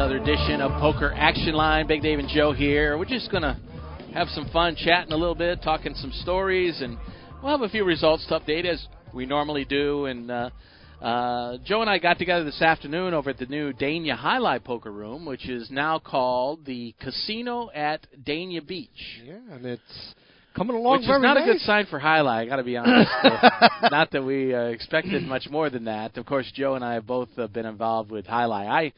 Another edition of Poker Action Line. Big Dave and Joe here. We're just going to have some fun chatting a little bit, talking some stories, and we'll have a few results to update as we normally do. And uh, uh, Joe and I got together this afternoon over at the new Dania Jai-Alai Poker Room, which is now called the Casino at Dania Beach. Yeah, and it's coming along Which is not nice. a good sign for Jai-Alai, I got to be honest. not that we uh, expected much more than that. Of course, Joe and I have both uh, been involved with Jai-Alai. I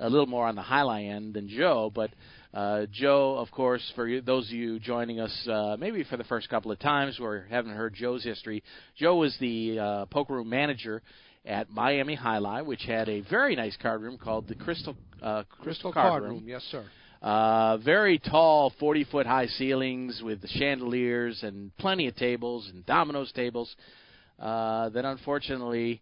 a little more on the Jai-Alai end than Joe, but uh, Joe, of course, for you, those of you joining us uh, maybe for the first couple of times or haven't heard Joe's history, Joe was the uh, poker room manager at Miami Jai-Alai, which had a very nice card room called the Crystal uh, Crystal Card, Card Room. Room, yes, sir. Uh, very tall, 40 foot high ceilings with the chandeliers and plenty of tables and dominoes tables. Uh, that unfortunately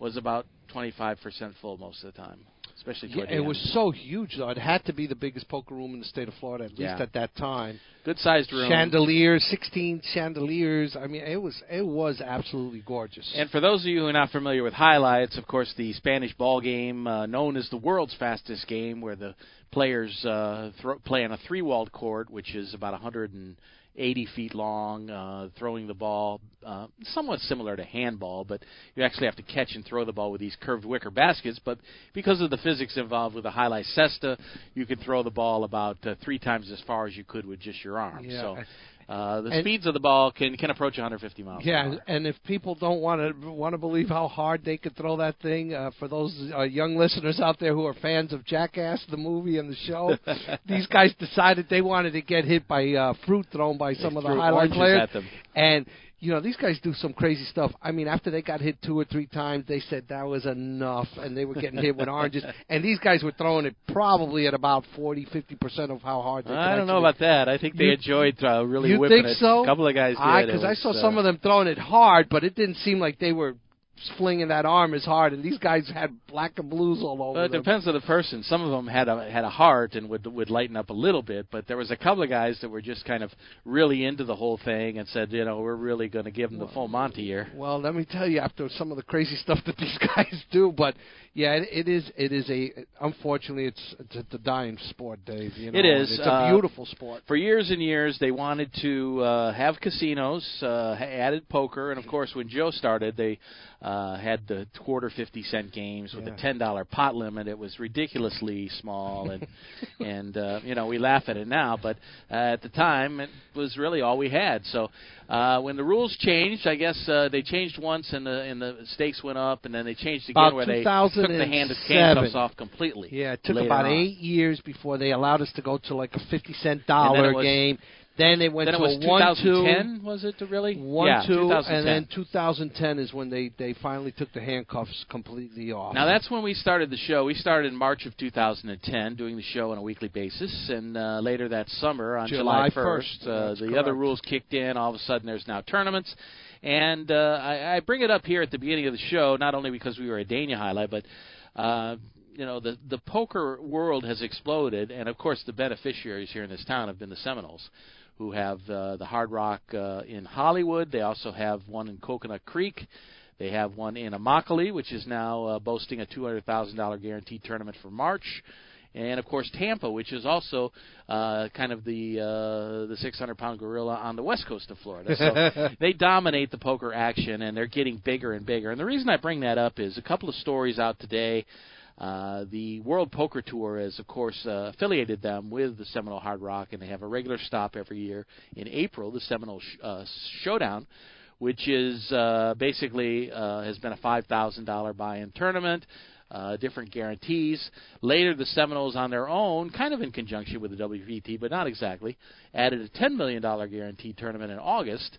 was about 25% full most of the time, especially Yeah, it was so huge, though. It had to be the biggest poker room in the state of Florida, at Yeah. least at that time. good sized room. Chandeliers, 16 chandeliers. I mean, it was it was absolutely gorgeous. And for those of you who are not familiar with highlights, of course, the Spanish ball game, uh, known as the world's fastest game, where the players uh, play on a three-walled court, which is about 180 feet long, uh, throwing the ball, uh, somewhat similar to handball, but you actually have to catch and throw the ball with these curved wicker baskets. But because of the physics involved with the jai alai cesta, you can throw the ball about uh, three times as far as you could with just your arm. Yeah. So. Uh, the And- speeds of the ball can can approach 150 miles. yeah, an and, if people don't want to want to believe how hard they could throw that thing, uh, for those uh, young listeners out there who are fans of Jackass, the movie and the show, these guys decided they wanted to get hit by uh, fruit thrown by some of the jai alai players, at them. and you know these guys do some crazy stuff. I mean, after they got hit two or three times, they said that was enough, and they were getting hit with oranges. And these guys were throwing it probably at about forty, fifty percent of how hard. They could I don't know about that. I think they You- enjoyed uh, really you whipping think it. so? A couple of guys did. Because It I saw uh, some of them throwing it hard, but it didn't seem like they were flinging that arm as hard. And these guys had black and blues all over Well, it them. depends on the person. Some of them had a had a heart and would would lighten up a little bit, but there was a couple of guys that were just kind of really into the whole thing and said, you know, we're really going to give them the full Monty here. Well, let me tell you, after some of the crazy stuff that these guys do, but yeah, it, it is. It is a. Unfortunately, it's it's a dying sport, Dave. You know, It is, It's a uh, beautiful sport. For years and years, they wanted to uh, have casinos, uh, added poker, and of course, when Joe started, they uh, had the quarter fifty cent games with Yeah. a ten dollar pot limit. It was ridiculously small, and and uh, you know we laugh at it now, but uh, at the time it was really all we had. So uh, when the rules changed, I guess uh, they changed once, and the and the stakes went up, and then they changed again About where they took the hand 2007. handcuffs off completely. Yeah, it took about on. eight years before they allowed us to go to like a fifty cent dollar game. Then they went Then it to was a one two. 2010, was it really? One, yeah, two, 2010. and then 2010 is when they they finally took the handcuffs completely off. Now that's when we started the show. We started in March of 2010, doing the show on a weekly basis, and uh, later that summer on July July 1st, 1st, uh, the correct. other rules kicked in. All of a sudden, there's now tournaments, and uh, I, I bring it up here at the beginning of the show, not only because we were a Dania Jai-Alai, but uh, you know the the poker world has exploded, and of course the beneficiaries here in this town have been the Seminoles. Who have uh, the Hard Rock uh, in Hollywood? They also have one in Coconut Creek. They have one in Immokalee, which is now uh, boasting a $200,000 guaranteed tournament for March. And of course Tampa, which is also uh, kind of the uh, the 600 pound gorilla on the west coast of Florida. So they dominate the poker action, and they're getting bigger and bigger. And the reason I bring that up is a couple of stories out today. Uh, the World Poker Tour has, of course, uh, affiliated them with the Seminole Hard Rock, and they have a regular stop every year in April, the Seminole sh- uh, Showdown, which is uh, basically uh, has been a five thousand dollar buy-in tournament. Uh, different guarantees. Later, the Seminoles, on their own, kind of in conjunction with the WPT, but not exactly, added a $10 million guaranteed tournament in August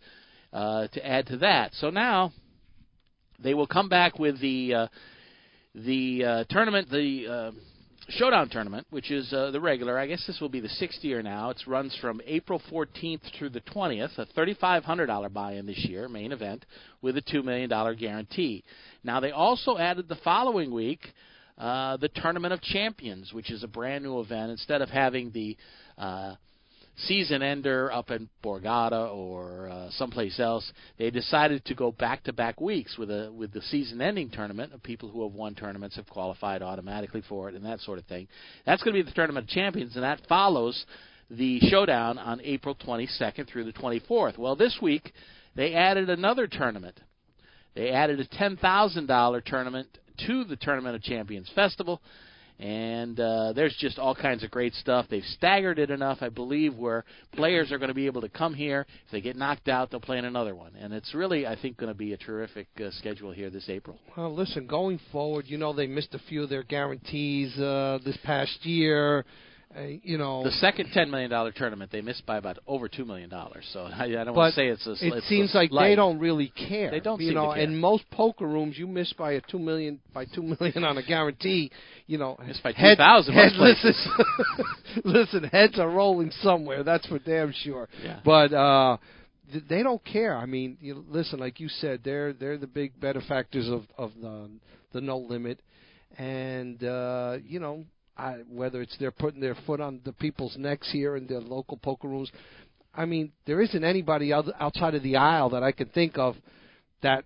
uh, to add to that. So now they will come back with the uh, the uh, tournament, the uh, Showdown tournament, which is uh, the regular. I guess this will be the sixth year now. It runs from April 14th through the 20th. A $3,500 buy-in this year, main event, with a $2 million guarantee. Now they also added the following week uh, the Tournament of Champions, which is a brand new event. Instead of having the uh, season ender up in Borgata or uh, someplace else, they decided to go back to back weeks with a with the season ending tournament of people who have won tournaments have qualified automatically for it and that sort of thing. That's going to be the Tournament of Champions, and that follows the showdown on April 22nd through the 24th. Well, this week they added another tournament. They added a $10,000 tournament to the Tournament of Champions Festival and uh, there's just all kinds of great stuff. They've staggered it enough, I believe, where players are going to be able to come here. If they get knocked out, they'll play in another one, and it's really, I think, going to be a terrific uh, schedule here this April. Well, listen, going forward, you know they missed a few of their guarantees uh, this past year. Uh, you know, the second ten million dollar tournament they missed by about over two million dollars. So I, I don't want to say it's a. It it's seems a like they don't really care. They don't You know, care. in most poker rooms, you miss by a two million by two million on a guarantee. You know, Missed by head- 2,000 head- listen, listen, heads are rolling somewhere. That's for damn sure. Yeah. But uh th- they don't care. I mean, you listen, like you said, they're they're the big benefactors of of the the no limit, and uh, you know, I, whether it's they're putting their foot on the people's necks here in the local poker rooms. I mean, there isn't anybody outside of the Isle that I can think of that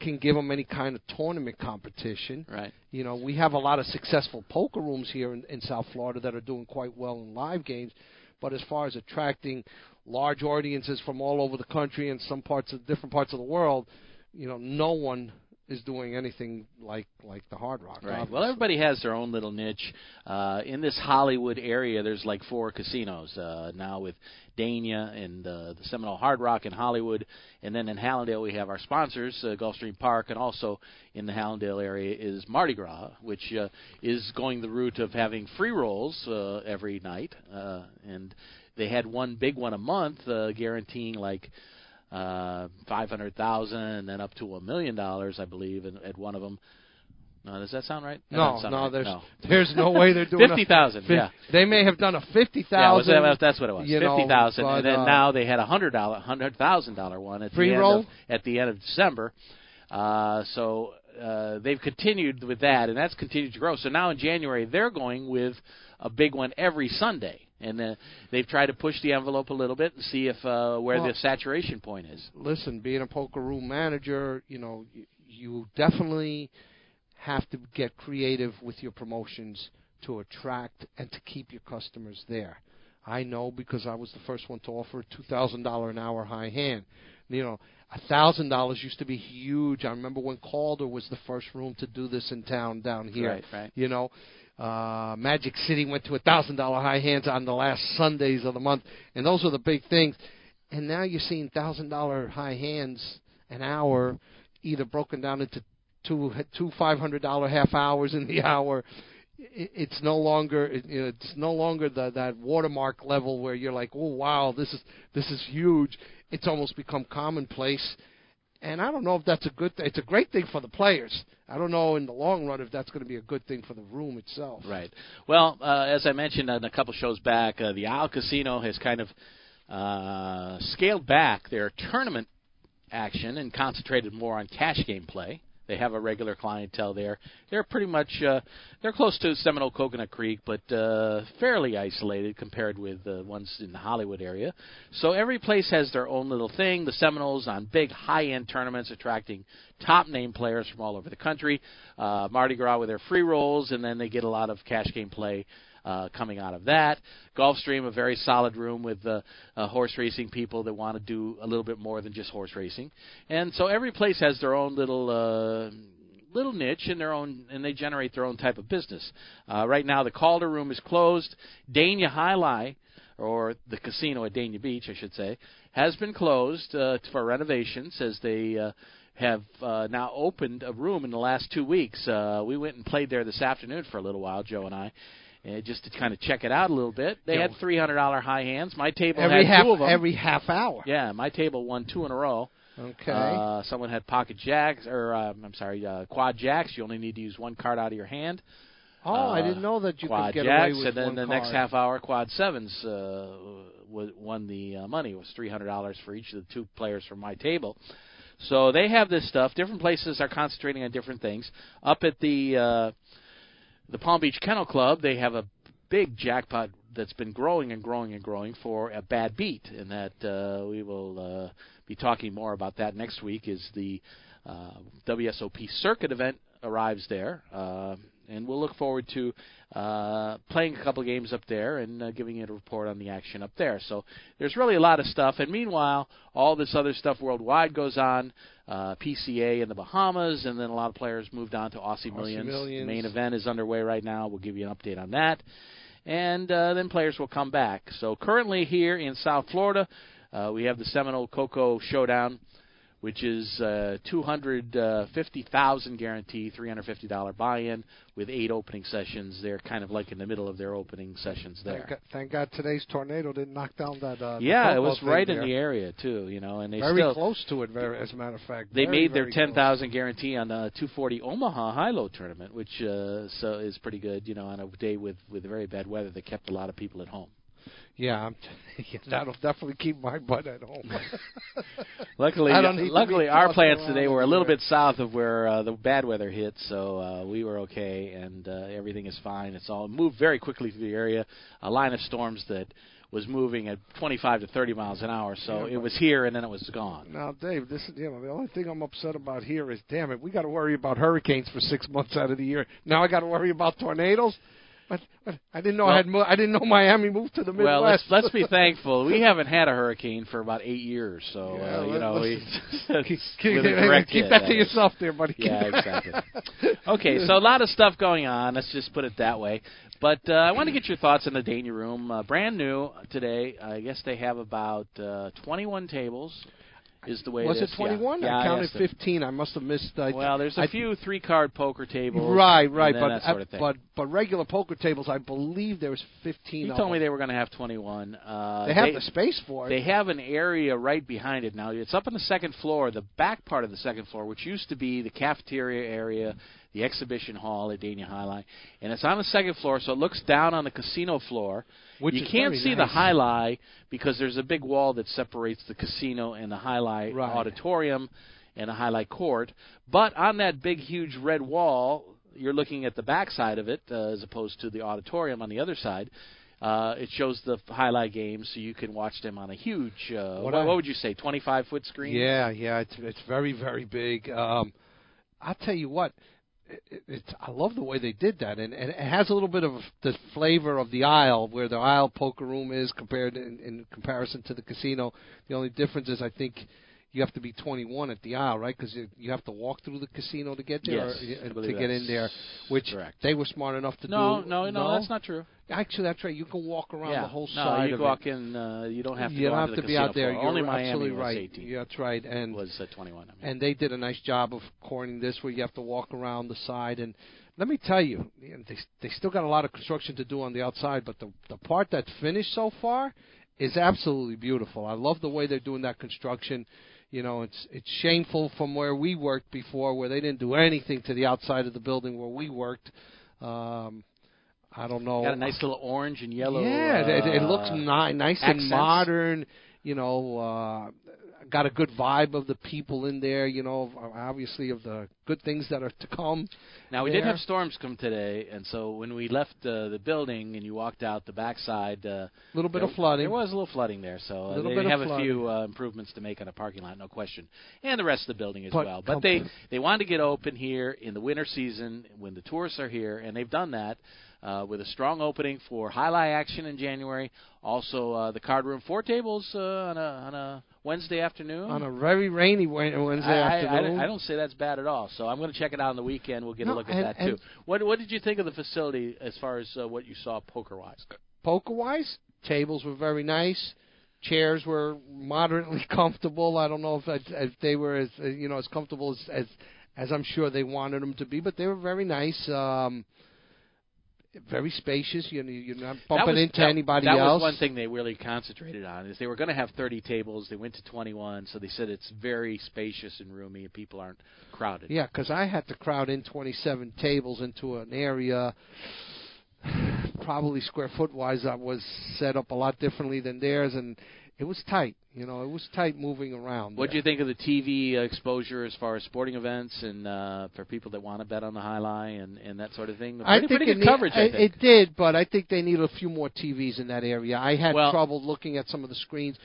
can give them any kind of tournament competition. Right. You know, we have a lot of successful poker rooms here in, in South Florida that are doing quite well in live games, but as far as attracting large audiences from all over the country and some parts of different parts of the world, you know, no one is doing anything like like the Hard Rock. Right. Well, everybody has their own little niche. Uh, in this Hollywood area, there's like four casinos uh, now with Dania and uh, the Seminole Hard Rock in Hollywood, and then in Hallandale we have our sponsors, uh, Gulfstream Park, and also in the Hallandale area is Mardi Gras, which uh, is going the route of having free rolls uh, every night, uh, and they had one big one a month, uh, guaranteeing like uh, five hundred thousand and then up to a million dollars, I believe, in, at one of them. No, does that sound right? That no, sound no, right. there's no. there's no way they're doing fifty thousand. Yeah, They may have done a fifty yeah, was thousand. that, that's what it was. Fifty thousand, and then uh, now they had a hundred dollar, hundred thousand dollar one at Free the end roll? of at the end of December. Uh, so uh, they've continued with that, and that's continued to grow. So now in January they're going with a big one every Sunday, and uh, they've tried to push the envelope a little bit and see if uh, where Well- the saturation point is. listen, being a poker room manager, you know, you, you definitely have to get creative with your promotions to attract and to keep your customers there. I know because I was the first one to offer a two thousand dollar an hour high hand. You know, a thousand dollars used to be huge. I remember when Calder was the first room to do this in town down here. Right, right. You know, uh, Magic City went to a thousand dollar high hands on the last Sundays of the month, and those are the big things. And now you're seeing thousand dollar high hands an hour, either broken down into two two five hundred dollar half hours in the hour. It- It's no longer it- you know, it's no longer the, that watermark level where you're like, oh wow, this is this is huge. It's almost become commonplace, and I don't know if that's a good thing. It's a great thing for the players. I don't know in the long run if that's going to be a good thing for the room itself. Right. Well, uh, as I mentioned on a couple shows back, uh, the Isle Casino has kind of uh, scaled back their tournament action and concentrated more on cash game play. They have a regular clientele there. They're pretty much uh, they're close to Seminole Coconut Creek, but uh, fairly isolated compared with the ones in the Hollywood area. So every place has their own little thing. The Seminoles on big high-end tournaments, attracting top name players from all over the country. Uh, Mardi Gras with their free rolls, and then they get a lot of cash game play uh, coming out of that. Gulfstream, a very solid room with uh, uh, horse racing people that want to do a little bit more than just horse racing. And so every place has their own little uh, little niche in their own, and they generate their own type of business. Uh, right now, the Calder room is closed. Dania Jai-Alai, or the casino at Dania Beach, I should say, has been closed uh, for renovations as they. Uh, have uh, now opened a room in the last two weeks. Uh, we went and played there this afternoon for a little while, Joe and I, uh, just to kind of check it out a little bit. They Yeah. had three hundred dollar high hands. My table Every had half two of them. every half hour. yeah, my table won two in a row. Okay. Uh, someone had pocket jacks, or um, I'm sorry, uh, quad jacks. You only need to use one card out of your hand. Oh, uh, I didn't know that you quad could get jacks, away with and then the card. next half hour quad sevens uh, w- won the uh, money. It was three hundred dollars for each of the two players from my table. So they have this stuff. Different places are concentrating on different things. Up at the uh, the Palm Beach Kennel Club, they have a big jackpot that's been growing and growing and growing for a bad beat, and that uh, we will uh, be talking more about that next week. Is the uh, WSOP circuit event arrives there, uh, and we'll look forward to uh, playing a couple of games up there and uh, giving you a report on the action up there. So there's really a lot of stuff, and meanwhile, all this other stuff worldwide goes on. Uh, PCA in the Bahamas, and then a lot of players moved on to Aussie, Millions. Millions. The main event is underway right now. We'll give you an update on that and uh, then players will come back. So currently here in South Florida, uh, we have the Seminole Coco Showdown, which is uh, 250,000 guarantee, $350 buy-in with eight opening sessions. They're kind of like in the middle of their opening sessions Thank there. God, thank God today's tornado didn't knock down that. Uh, Yeah, it was right in the area too, you know, and they very still close to it. Very, as a matter of fact, they Very, made their very ten close. thousand guarantee on the 240 Omaha High Low tournament, which uh, so is pretty good. You know, on a day with with very bad weather that kept a lot of people at home. Yeah, I'm yeah, that'll definitely keep my butt at home. Luckily, I don't need to luckily our plants today were a little bit south of where uh, the bad weather hit, so uh, we were okay, and uh, everything is fine. It's all moved very quickly through the area. A line of storms that was moving at 25 to 30 miles an hour, so Yeah, it was here and then it was gone. now, Dave, this is you know the only thing I'm upset about here is, damn it, we got to worry about hurricanes for six months out of the year. Now I got to worry about tornadoes. But, but I didn't know Well- I had mo- I didn't know Miami moved to the Midwest. Well, let's let's be thankful. We haven't had a hurricane for about eight years, so Yeah, uh, you know we keep, keep, keep hit, that to yourself, there, buddy. Yeah, exactly. Okay, so a lot of stuff going on. Let's just put it that way. But uh, I want to get your thoughts on the Dania Room. Uh, brand new today. I guess they have about uh, 21 tables. Is the way was it it is. 21? Yeah, I yeah counted asked them. 15. I must have missed. I, Well, there's a I- few three-card poker tables. Right, right, but sort of but but regular poker tables, I believe there was 15. he of told me they were going to have 21. Uh, They have the space for it. They have an area right behind it now. It's up on the second floor, the back part of the second floor, which used to be the cafeteria area, the exhibition hall at Dania Jai-Alai, and it's on the second floor, so it looks down on the casino floor. Which you can't see the nice. jai alai because there's a big wall that separates the casino and the jai alai Right. auditorium and the high jai alai court. But on that big, huge red wall, you're looking at the back side of it uh, as opposed to the auditorium on the other side. Uh, it shows the jai alai games, so you can watch them on a huge. Uh, What what, what would you say, 25 foot screen? Yeah, yeah, it's it's very very big. Um, I'll tell you what, it's I love the way they did that, and, and it has a little bit of the flavor of the Isle where the Isle poker room is compared in, in comparison to the casino. The only difference is I think. You have to be 21 at the Isle, right? Because you, you have to walk through the casino to get there, Yes, or, I to get in that's there. Which correct. they were smart enough to No, do. no, no, no, that's not true. Actually, that's right. You can walk around yeah. the whole no, side you of can walk it. in. Uh, you don't have to you go don't onto have to the be out there. You're Only Miami absolutely was right. 18. Yeah, that's right. And was uh, 21. I mean. and they did a nice job of coining this where you have to walk around the side and let me tell you you they they still got a lot of construction to do on the outside but the the part that's finished so far is absolutely beautiful i love the way they're doing that construction you know it's it's shameful from where we worked before where they didn't do anything to the outside of the building where we worked um i don't know Got a nice little orange and yellow. yeah, it, it looks uh, ni- nice and modern. You know, uh, got a good vibe of the people in there. You know, obviously of the good things that are to come. Now we did have storms come today, and so when we left uh, the building and you walked out the backside, uh, A little bit there, of flooding. There was a little flooding there, so uh, they have a few uh, improvements to make on the parking lot, no question, and the rest of the building as But well. But they they wanted to get open here in the winter season when the tourists are here, and they've done that. Uh, with a strong opening for jai alai action in January, also uh, the card room four tables uh, on a on a Wednesday afternoon. on a very rainy Wednesday I, I- I, afternoon. I don't say that's bad at all. So I'm going to check it out on the weekend. We'll get No, a look at and- that too. What What did you think of the facility as far as uh, what you saw poker wise? Poker wise, tables were very nice. Chairs were moderately comfortable. I don't know if if if they were as you know as comfortable as, as as I'm sure they wanted them to be, but they were very nice. Um, very spacious. You know, you're not bumping was- into that- anybody that else. was one thing they really concentrated on is they were going to have 30 tables. They went to 21, so they said it's very spacious and roomy, and people aren't crowded. Yeah, because I had to crowd in 27 tables into an area. Probably square foot wise, that was set up a lot differently than theirs, and it was tight. You know, it was tight moving around. What do you think of the TV exposure as far as sporting events and uh, for people that want to bet on the jai alai and, and that sort of thing? Pretty, I think pretty it, good need- coverage. I it, think. it did, but I think they need a few more TVs in that area. I had Well- trouble looking at some of the screens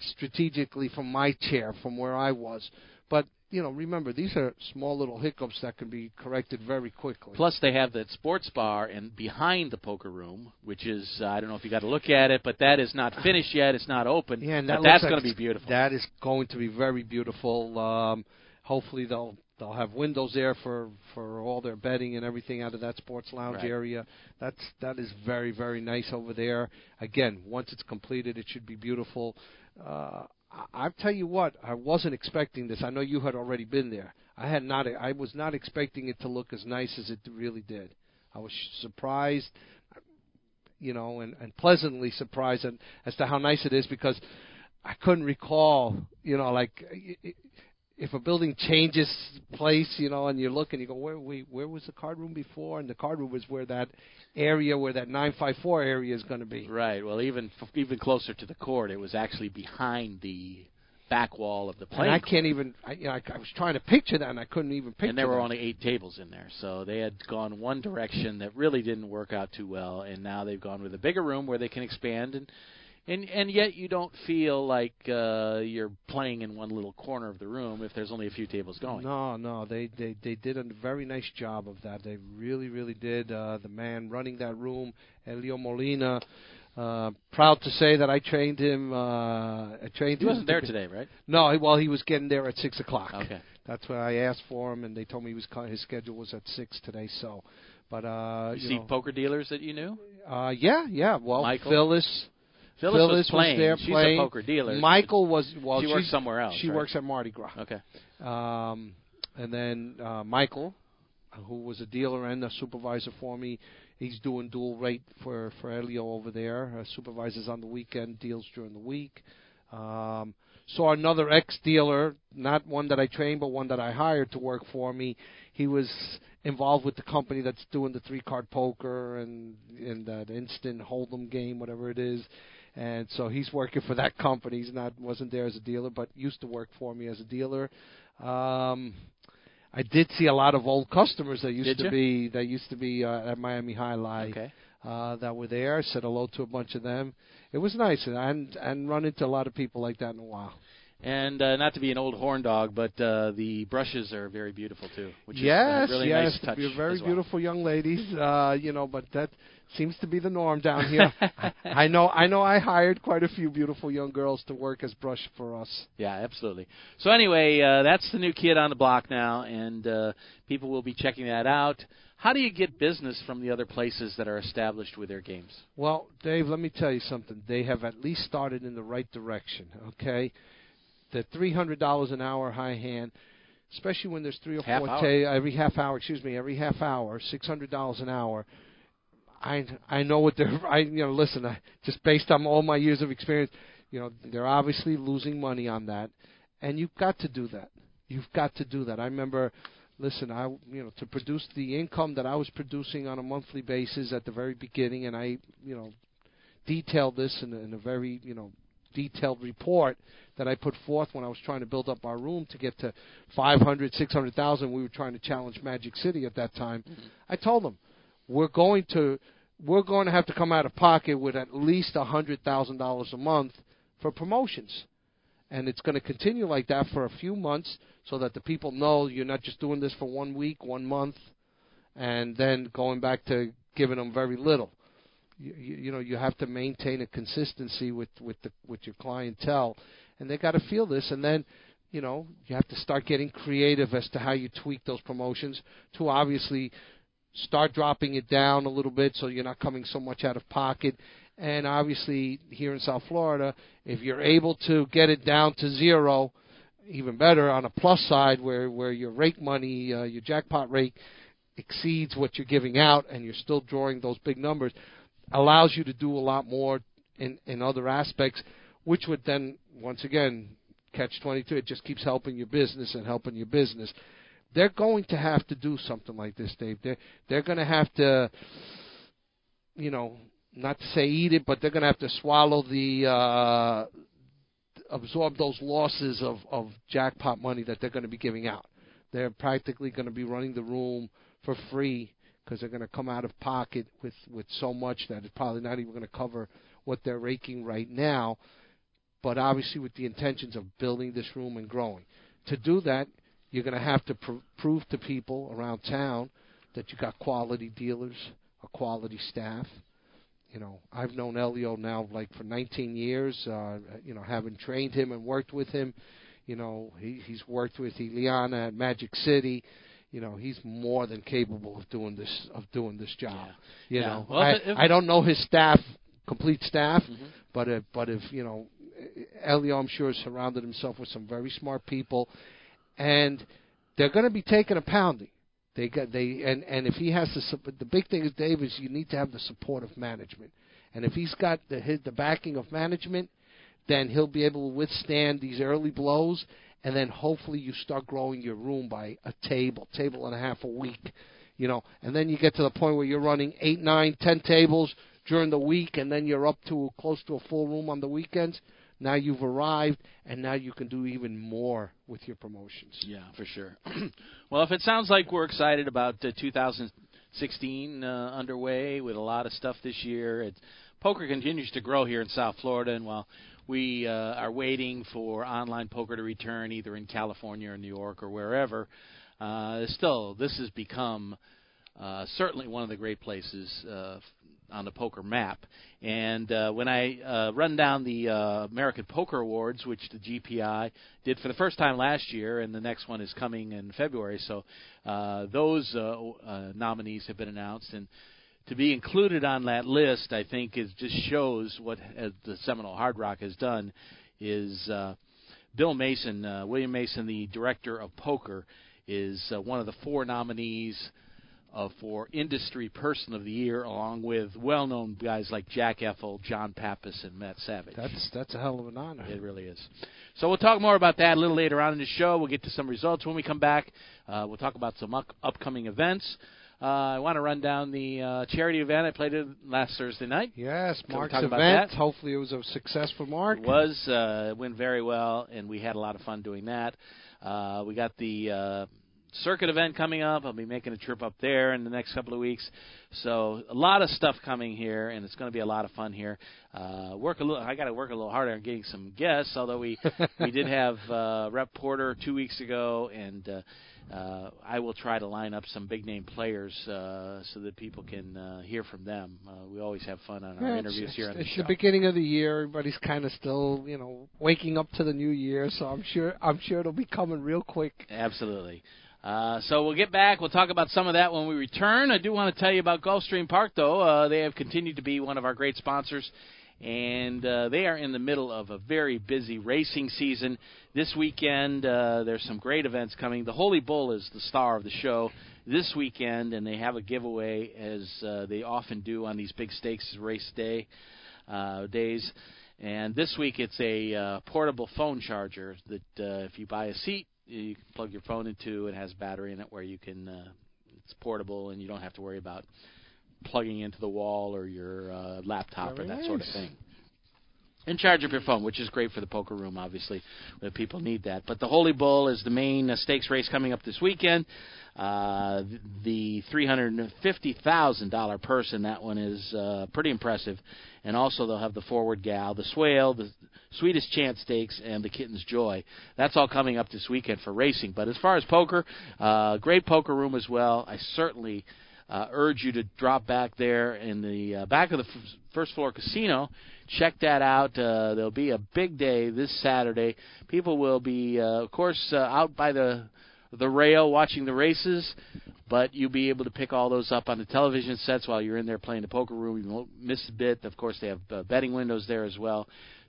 strategically from my chair, from where I was. But you know, remember these are small little hiccups that can be corrected very quickly. Plus, they have that sports bar and behind the poker room, which is uh, I don't know if you got to look at it, but that is not finished yet. It's not open. Yeah, and but that's like going to be beautiful. That is going to be very beautiful. Um, hopefully they'll they'll have windows there for for all their betting and everything out of that sports lounge Right. area. That's that is very very nice over there. Again, once it's completed, it should be beautiful. Uh, I, tell you what, I wasn't expecting this. I know you had already been there. I had not. I was not expecting it to look as nice as it really did. I was surprised you know, and, and pleasantly surprised as to how nice it is because I couldn't recall, you know, like if a building changes place, you know, and you look and you go, where we where was the card room before? And the card room was where that area where that 954 area is going to be. Right. Well, even even closer to the court, it was actually behind the back wall of the And I court. can't even. I, you know, I, I was trying to picture that, and I couldn't even picture. and there were that. only eight tables in there, so they had gone one direction that really didn't work out too well, and now they've gone with a bigger room where they can expand and and and yet you don't feel like uh, you're playing in one little corner of the room if there's only a few tables going. No, no, they they they did a very nice job of that. They really, really did. Uh, the man running that room, Elio Molina. Uh, proud to say that I trained him. Uh, I trained He wasn't to there be- today, right? No, well, he was getting there at six o'clock. Okay. That's what I asked for him, and they told me he was his schedule was at six today. So, but uh, You, you see know, poker dealers that you knew? uh, yeah, yeah. Well, Michael? Phyllis. Phyllis, Phyllis was playing. there She's playing. a poker dealer. Michael was well. she works somewhere else. She right? works at Mardi Gras. Okay. Um, and then uh, Michael, who was a dealer and a supervisor for me, he's doing dual rate for for Elio over there. Uh, supervises on the weekend, deals during the week. Um, saw another ex dealer, not one that I trained, but one that I hired to work for me. He was involved with the company that's doing the three card poker and and that instant hold'em game, whatever it is. And so he's working for that company. He's not wasn't there as a dealer, but used to work for me as a dealer. Um, I did see a lot of old customers that used Did to you? be that used to be uh, at Miami Jai-Alai Okay. uh, that were there. I said hello to a bunch of them. It was nice, and and, and run into a lot of people like that in a while. And uh, not to be an old horn dog, but uh, the brushes are very beautiful too, which yes, is a really yes, nice touch. you're very well. beautiful young ladies. Uh, you know, but that seems to be the norm down here. I know, I know. I hired quite a few beautiful young girls to work as brush for us. Yeah, absolutely. So anyway, uh, that's the new kid on the block now, and uh, people will be checking that out. How do you get business from the other places that are established with their games? Well, Dave, let me tell you something. They have at least started in the right direction. Okay, the three hundred dollars an hour high hand, especially when there's three or Half four hour. ta- every half hour. Excuse me, every half hour, six hundred dollars an hour. I I know what they're. I you know listen. I, just based on all my years of experience, you know they're obviously losing money on that, and you've got to do that. You've got to do that. I remember listen, I you know to produce the income that I was producing on a monthly basis at the very beginning, and I you know detailed this in in a very you know detailed report that I put forth when I was trying to build up our room to get to 500, 600,000. We were trying to challenge Magic City at that time. Mm-hmm. I told them we're going to we're going to have to come out of pocket with at least a hundred thousand dollars a month for promotions and it's going to continue like that for a few months so that the people know you're not just doing this for one week, one month, and then going back to giving them very little. You, you, know, you have to maintain a consistency with with the with your clientele, and they got to feel this. And then, you know, you have to start getting creative as to how you tweak those promotions to obviously start dropping it down a little bit so you're not coming so much out of pocket. And obviously, here in South Florida, if you're able to get it down to zero, even better on a plus side where where your rake money, uh, your jackpot rate exceeds what you're giving out, and you're still drawing those big numbers, allows you to do a lot more in in other aspects, which would then once again catch 22. It just keeps helping your business and helping your business. They're going to have to do something like this, Dave. They're they're going to have to, you know, not to say eat it, but they're going to have to swallow the uh, absorb those losses of of jackpot money that they're going to be giving out. They're practically going to be running the room for free because they're going to come out of pocket with with so much that it's probably not even going to cover what they're raking right now. But obviously, with the intentions of building this room and growing, to do that, you're going to have to pr- prove to people around town that you got quality dealers, a quality staff. You know, I've known Elio now like for 19 years. Uh, you know, having trained him and worked with him. You know, he, he's worked with Eliana at Magic City you know he's more than capable of doing this of doing this job. Yeah. You Yeah. know, Well, I, if- I don't know his staff, complete staff, Mhm. but if but if you know, Elio, I'm sure has surrounded himself with some very smart people, and they're going to be taking a pounding. They got they and and if he has sup- the big thing is Dave is you need to have the support of management, and if he's got the his, the backing of management, then he'll be able to withstand these early blows, and then hopefully you start growing your room by a table, table and a half a week, you know, and then you get to the point where you're running eight, nine, ten tables during the week, and then you're up to close to a full room on the weekends. Now you've arrived, and now you can do even more with your promotions. Yeah, for sure. well, if it sounds like we're excited about uh, 2016 uh, underway with a lot of stuff this year, it, poker continues to grow here in South Florida, and while we uh, are waiting for online poker to return either in California or New York or wherever, uh, still this has become uh, certainly one of the great places uh, on the poker map. And uh, when I uh, run down the uh, American Poker Awards, which the GPI did for the first time last year, and the next one is coming in February, so uh, those uh, uh, nominees have been announced, and to be included on that list, I think, is just shows what uh, the Seminole Hard Rock has done. Is uh, Bill Mason, uh, William Mason, the director of poker, is uh, one of the four nominees uh, for Industry Person of the Year, along with well-known guys like Jack Effel, John Pappas, and Matt Savage. That's that's a hell of an honor. It really is. So we'll talk more about that a little later on in the show. We'll get to some results when we come back. Uh, we'll talk about some up- upcoming events. Uh, I want to run down the uh, charity event I played it last Thursday night. Yes, Mark's event. Hopefully, it was a success for Mark. It was uh, it went very well, and we had a lot of fun doing that. Uh, we got the uh, circuit event coming up. I'll be making a trip up there in the next couple of weeks. So a lot of stuff coming here, and it's going to be a lot of fun here. Uh, work a little. I got to work a little harder on getting some guests. Although we we did have uh, Rep Porter two weeks ago, and uh, uh, I will try to line up some big name players uh, so that people can uh, hear from them. Uh, we always have fun on our Yeah, interviews it's, here on it's, the it's the beginning of the year. Everybody's kind of still, you know, waking up to the new year. So I'm sure I'm sure it'll be coming real quick. Absolutely. Uh, so we'll get back. We'll talk about some of that when we return. I do want to tell you about Gulfstream Park, though. Uh, they have continued to be one of our great sponsors, and uh, they are in the middle of a very busy racing season. This weekend, uh, there's some great events coming. The Holy Bull is the star of the show this weekend, and they have a giveaway as uh, they often do on these big stakes race day uh, days. And this week it's a uh, portable phone charger that uh, if you buy a seat, you can plug your phone into. It has battery in it where you can. Uh, it's portable and you don't have to worry about plugging into the wall or your uh, laptop Very or that sort of thing. And charge up your phone, which is great for the poker room, obviously, where people need that. But the Holy Bull is the main uh, stakes race coming up this weekend. Uh, the three hundred and fifty thousand dollar person, that one is uh, pretty impressive. And also they'll have the Forward Gal, the Swale, the Sweetest Chance Stakes, and the Kitten's Joy. That's all coming up this weekend for racing. But as far as poker, uh, great poker room as well. I certainly uh, urge you to drop back there in the uh, back of the f- first floor casino. Check that out. Uh, there'll be a big day this Saturday. People will be, uh, of course, uh, out by the the rail watching the races, but you'll be able to pick all those up on the television sets while you're in there playing the poker room. You won't miss a bit. Of course, they have uh, betting windows there as well,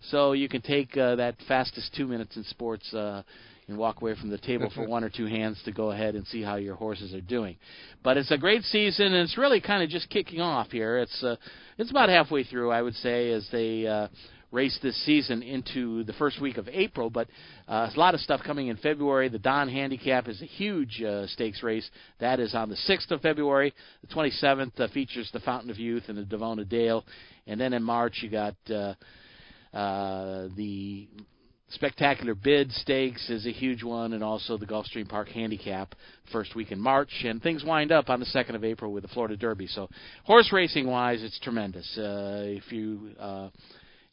so you can take uh, that fastest two minutes in sports. Uh, and walk away from the table for one or two hands to go ahead and see how your horses are doing. But it's a great season, and it's really kind of just kicking off here. It's uh, it's about halfway through, I would say, as they uh, race this season into the first week of April. But uh, a lot of stuff coming in February. The Don Handicap is a huge uh, stakes race. That is on the 6th of February. The 27th uh, features the Fountain of Youth and the Davona Dale. And then in March, you got uh, uh, the Spectacular Bid Stakes is a huge one, and also the Gulfstream Park Handicap first week in March. And things wind up on the 2nd of April with the Florida Derby. So, horse racing wise, it's tremendous. Uh, if you uh,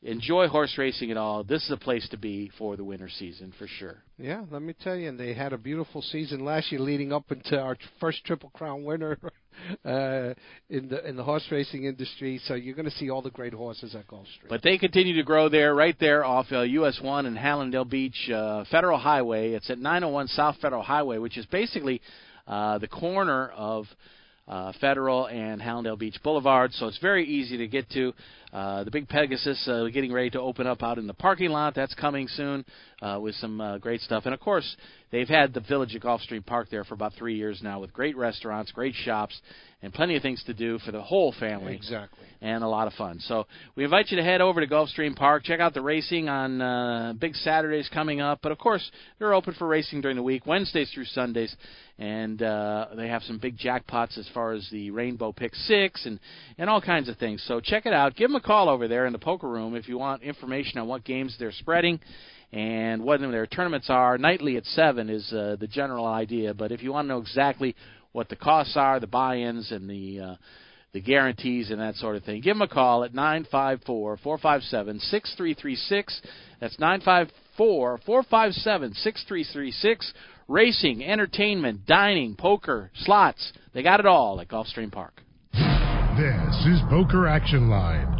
enjoy horse racing at all, this is a place to be for the winter season for sure. Yeah, let me tell you, and they had a beautiful season last year, leading up into our first Triple Crown winner uh, in the in the horse racing industry. So you're going to see all the great horses at Gulfstream. But they continue to grow there, right there off uh, US One and Hallandale Beach uh, Federal Highway. It's at 901 South Federal Highway, which is basically uh, the corner of uh, Federal and Hallandale Beach Boulevard, so it's very easy to get to. Uh, the big Pegasus uh, getting ready to open up out in the parking lot. That's coming soon uh, with some uh, great stuff. And of course, they've had the Village at Gulfstream Park there for about three years now with great restaurants, great shops, and plenty of things to do for the whole family. Exactly. And a lot of fun. So we invite you to head over to Gulfstream Park. Check out the racing on uh, big Saturdays coming up. But of course, they're open for racing during the week, Wednesdays through Sundays. And uh, they have some big jackpots as far as the Rainbow Pick Six and, and all kinds of things. So check it out. Give them a call over there in the poker room if you want information on what games they're spreading and what their tournaments are. Nightly at 7 is uh, the general idea. But if you want to know exactly what the costs are, the buy-ins, and the uh, the guarantees and that sort of thing. Give them a call at 954-457-6336. That's 954-457-6336. Racing, entertainment, dining, poker, slots. They got it all at Gulfstream Park. This is Poker Action Line.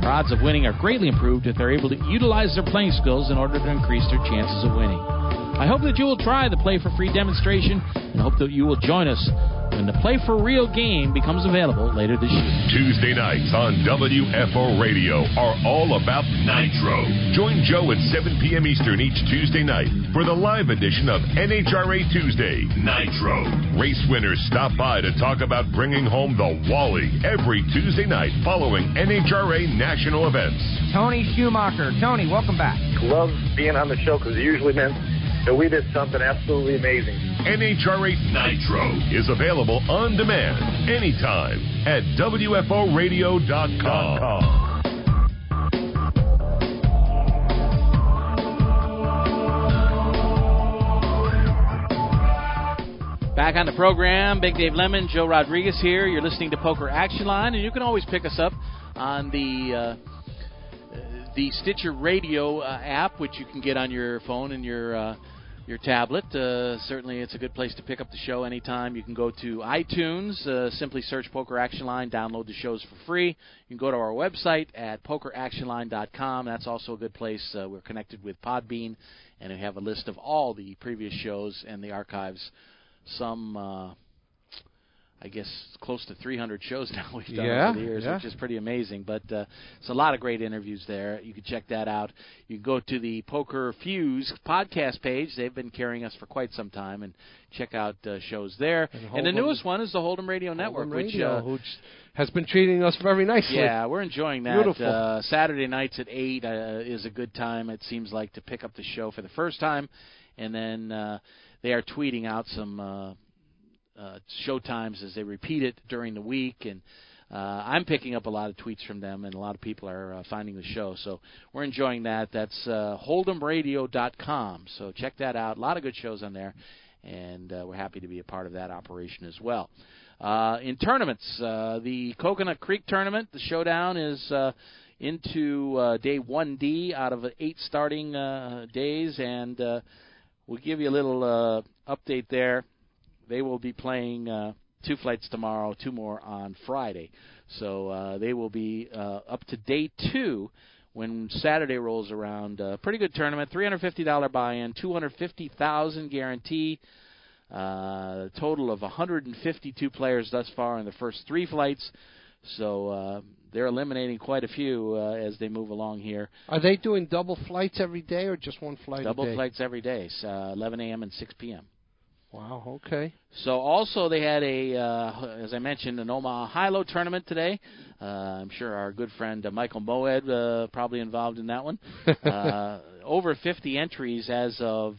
Their odds of winning are greatly improved if they're able to utilize their playing skills in order to increase their chances of winning. I hope that you will try the Play for Free demonstration and hope that you will join us when the Play for Real game becomes available later this year. Tuesday nights on WFO Radio are all about Nitro. Join Joe at 7 p.m. Eastern each Tuesday night for the live edition of NHRA Tuesday Nitro. Race winners stop by to talk about bringing home the Wally every Tuesday night following NHRA national events. Tony Schumacher. Tony, welcome back. Love being on the show because it usually meant that we did something absolutely amazing. NHRA Nitro is available on demand anytime at WFORadio.com. Back on the program, Big Dave Lemon, Joe Rodriguez here. You're listening to Poker Action Line, and you can always pick us up on the uh, the Stitcher Radio uh, app, which you can get on your phone and your uh, your tablet. Uh, certainly, it's a good place to pick up the show anytime. You can go to iTunes, uh, simply search Poker Action Line, download the shows for free. You can go to our website at pokeractionline.com. That's also a good place. Uh, we're connected with Podbean, and we have a list of all the previous shows and the archives. Some. Uh, I guess close to 300 shows now we've done Yeah, over the years, yeah. which is pretty amazing. But uh, it's a lot of great interviews there. You can check that out. You can go to the Poker Fuse podcast page. They've been carrying us for quite some time, and check out uh, shows there. And And, the newest one is the Hold'em Radio Network, Hold'em which Radio, uh, which has been treating us very nicely. yeah, we're enjoying that. Beautiful. Uh, Saturday nights at eight uh, is a good time. It seems like to pick up the show for the first time, and then uh, they are tweeting out some uh, show times as they repeat it during the week, and uh, I'm picking up a lot of tweets from them, and a lot of people are uh, finding the show. So we're enjoying that. That's uh, Hold'emRadio.com. So check that out. A lot of good shows on there, and uh, we're happy to be a part of that operation as well. Uh, in tournaments, uh, the Coconut Creek tournament, the showdown is uh, into uh, day 1D out of eight starting uh, days, and uh, we'll give you a little uh, update there. They will be playing uh, two flights tomorrow, two more on Friday. So uh, they will be uh, up to day two when Saturday rolls around. Uh, pretty good tournament, $350 buy-in, 250,000 guarantee. Uh, total of 152 players thus far in the first three flights. So uh, they're eliminating quite a few uh, as they move along here. Are they doing double flights every day or just one flight a Double flights every day, uh, 11 a.m. and 6 p.m. Wow. Okay. So also they had a, uh, as I mentioned, an Omaha high-low tournament today. Uh, I'm sure our good friend uh, Michael Moed uh, probably involved in that one. uh, over 50 entries as of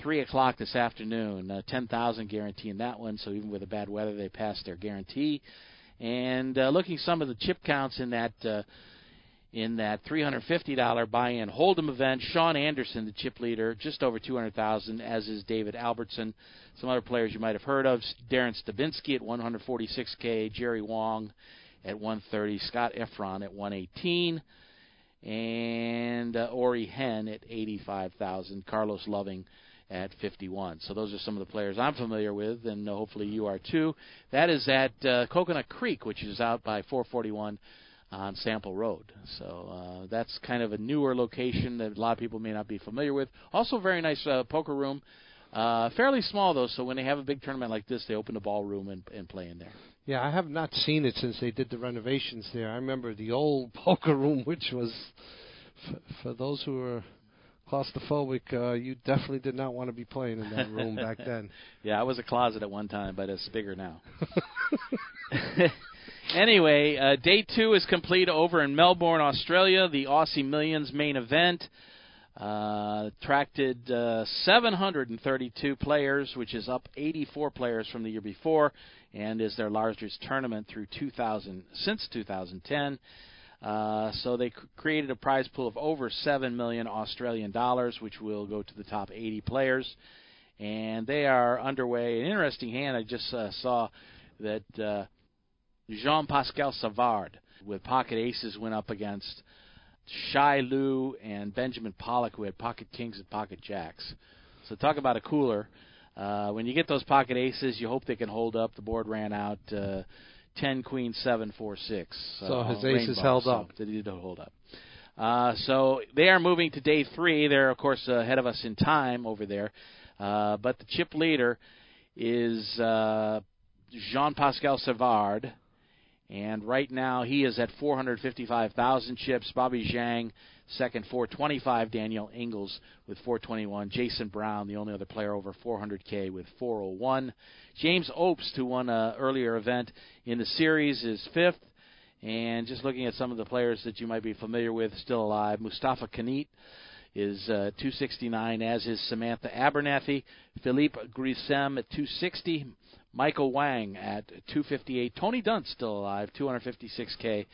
three o'clock this afternoon. Uh, 10,000 guarantee in that one. So even with the bad weather, they passed their guarantee. And uh, looking some of the chip counts in that. Uh, in that $350 buy-in Hold'em event. Sean Anderson, the chip leader, just over 200,000, as is David Albertson. Some other players you might have heard of: Darren Stabinski at 146k, Jerry Wong at 130, Scott Efron at 118, and uh, Ori Hen at 85,000, Carlos Loving at 51. So those are some of the players I'm familiar with, and uh, hopefully you are too. That is at uh, Coconut Creek, which is out by 441 on Sample Road. So uh, that's kind of a newer location that a lot of people may not be familiar with. Also, very nice uh, poker room. Uh, fairly small though, so when they have a big tournament like this, they open the ballroom and, and play in there. Yeah, I have not seen it since they did the renovations there. I remember the old poker room, which was, f- for those who are claustrophobic, uh, you definitely did not want to be playing in that room back then. Yeah, I was a closet at one time, but it's bigger now. anyway, uh, day two is complete over in Melbourne, Australia. The Aussie Millions main event uh, attracted uh, 732 players, which is up 84 players from the year before, and is their largest tournament through 2000 since 2010. Uh, so they cr- created a prize pool of over seven million Australian dollars, which will go to the top 80 players and they are underway. An interesting hand I just uh, saw that uh, Jean Pascal Savard with pocket aces went up against Shai Lu and Benjamin Pollock, who had pocket kings and pocket jacks. So talk about a cooler. Uh, when you get those pocket aces, you hope they can hold up. The board ran out uh, ten, queen, seven, four, six. So his uh, aces rainbow, held so up. They did hold up. Uh, so they are moving to day three. They're of course ahead of us in time over there. Uh, but the chip leader is uh, Jean Pascal Savard, and right now he is at 455,000 chips. Bobby Zhang second, 425. Daniel Ingles with 421. Jason Brown, the only other player over 400k with 401. James Opes, who won an earlier event in the series, is fifth. And just looking at some of the players that you might be familiar with still alive, Mustapha Kanit is uh, 269, as is Samantha Abernathy. Philipp Gruissem at 260. Michael Wang at 258. Tony Dunst still alive, 256K.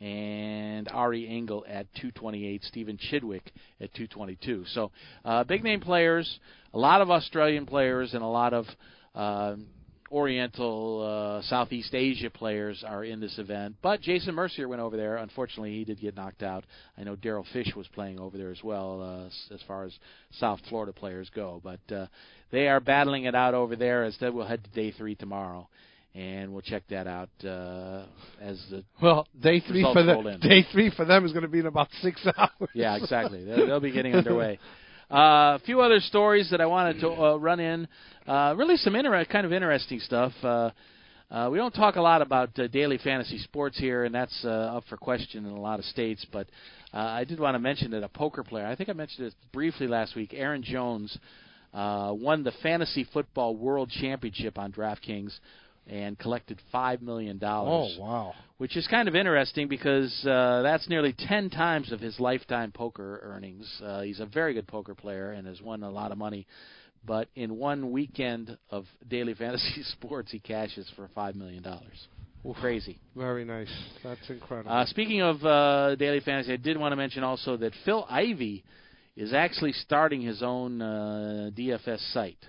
And Ari Engel at 228. Stephen Chidwick at 222. So uh, big name players, a lot of Australian players, and a lot of uh, Oriental, uh, Southeast Asia players are in this event. But Jason Mercier went over there. Unfortunately, he did get knocked out. I know Daryl Fish was playing over there as well, uh, as far as South Florida players go. But uh, they are battling it out over there. Instead, we'll head to day three tomorrow and we'll check that out uh, as the well day three for them. Day three for them is going to be in about six hours. Yeah, exactly. they'll, they'll be getting underway. Uh, a few other stories that I wanted to uh, run in. Uh, really, some inter- kind of interesting stuff. Uh, uh, we don't talk a lot about uh, daily fantasy sports here, and that's uh, up for question in a lot of states. But uh, I did want to mention that a poker player, I think I mentioned it briefly last week, Aaron Jones, uh, won the Fantasy Football World Championship on DraftKings and collected five million dollars. Oh wow! Which is kind of interesting because uh, that's nearly ten times of his lifetime poker earnings. Uh, he's a very good poker player and has won a lot of money. But in one weekend of daily fantasy sports, he cashes for five million dollars. Crazy. Very nice. That's incredible. Uh, speaking of uh, daily fantasy, I did want to mention also that Phil Ivey is actually starting his own uh, DFS site.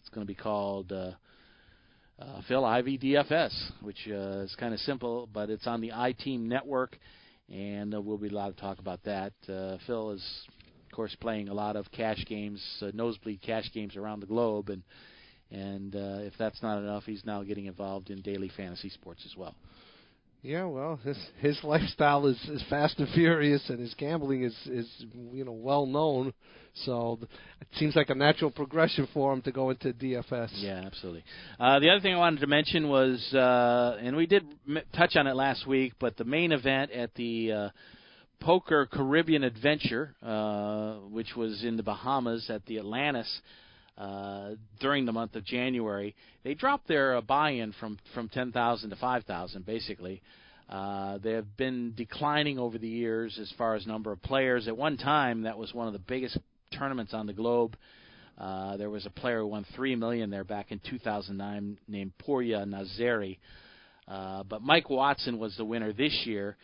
It's going to be called uh, uh, Phil Ivey DFS, which uh, is kind of simple, but it's on the iTeam network, and uh, we'll be a lot of talk about that. Uh, Phil is, of course, playing a lot of cash games, uh, nosebleed cash games around the globe, and and uh, if that's not enough, he's now getting involved in daily fantasy sports as well. Yeah, well, his his lifestyle is, is fast and furious, and his gambling is is you know well known. So it seems like a natural progression for him to go into DFS. Yeah, absolutely. Uh, the other thing I wanted to mention was, uh, and we did m- touch on it last week, but the main event at the uh, Poker Caribbean Adventure, uh, which was in the Bahamas at the Atlantis. Uh, during the month of January, they dropped their uh, buy-in from from 10,000 to 5,000, basically. Uh, they have been declining over the years as far as number of players. At one time, that was one of the biggest tournaments on the globe. Uh, there was a player who won three million there back in 2009 named Poorya Nazari. Uh, but Mike Watson was the winner this year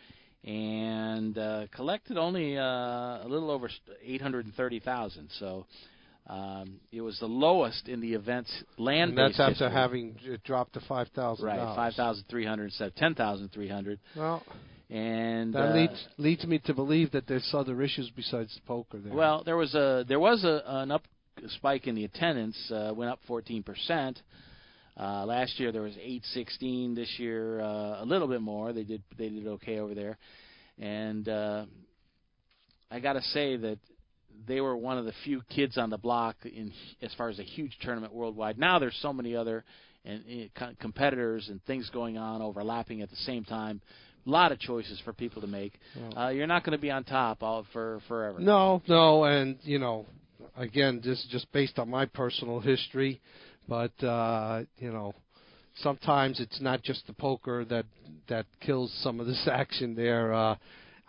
and uh, collected only uh, a little over 830,000. So um, it was the lowest in the event's land. And that's after history. having dropped to five thousand. Right, five thousand three hundred instead of ten thousand three hundred. Well, and that uh, leads leads me to believe that there's other issues besides the poker. There. Well, there was a there was a, an up spike in the attendance. Uh, went up 14 percent. Uh, last year there was 816. This year uh, a little bit more. They did they did okay over there, and uh, I got to say that they were one of the few kids on the block in as far as a huge tournament worldwide. Now there's so many other and, and competitors and things going on overlapping at the same time. A lot of choices for people to make. Well, uh, you're not going to be on top all for forever. No, no, and you know, again, this is just based on my personal history, but uh, you know, sometimes it's not just the poker that that kills some of this action there. Uh,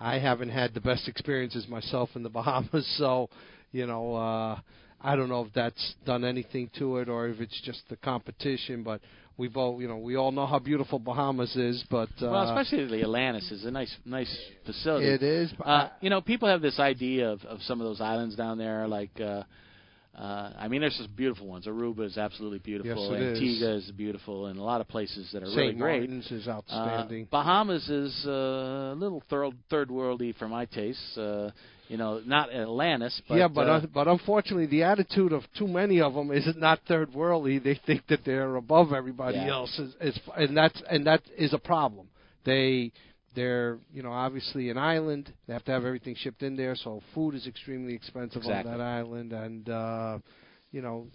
I haven't had the best experiences myself in the Bahamas, so you know, uh, I don't know if that's done anything to it or if it's just the competition. But we've all, you know, we all know how beautiful Bahamas is, but uh, well, especially the Atlantis is a nice, nice facility. It is. Uh, you know, people have this idea of of some of those islands down there, like. uh uh, I mean, there's some beautiful ones. Aruba is absolutely beautiful. Yes, Antigua is. is. beautiful, and a lot of places that are St. really great. St. Martin's is outstanding. Uh, Bahamas is uh, a little third third worldy for my taste. Uh, you know, not Atlantis, but yeah, but uh, uh, but unfortunately, the attitude of too many of them is not third worldy. They think that they're above everybody Yeah. else, is, is, and that's and that is a problem. They they're you know obviously an island. They have to have everything shipped in there, so food is extremely expensive Exactly. on that island, and uh, you know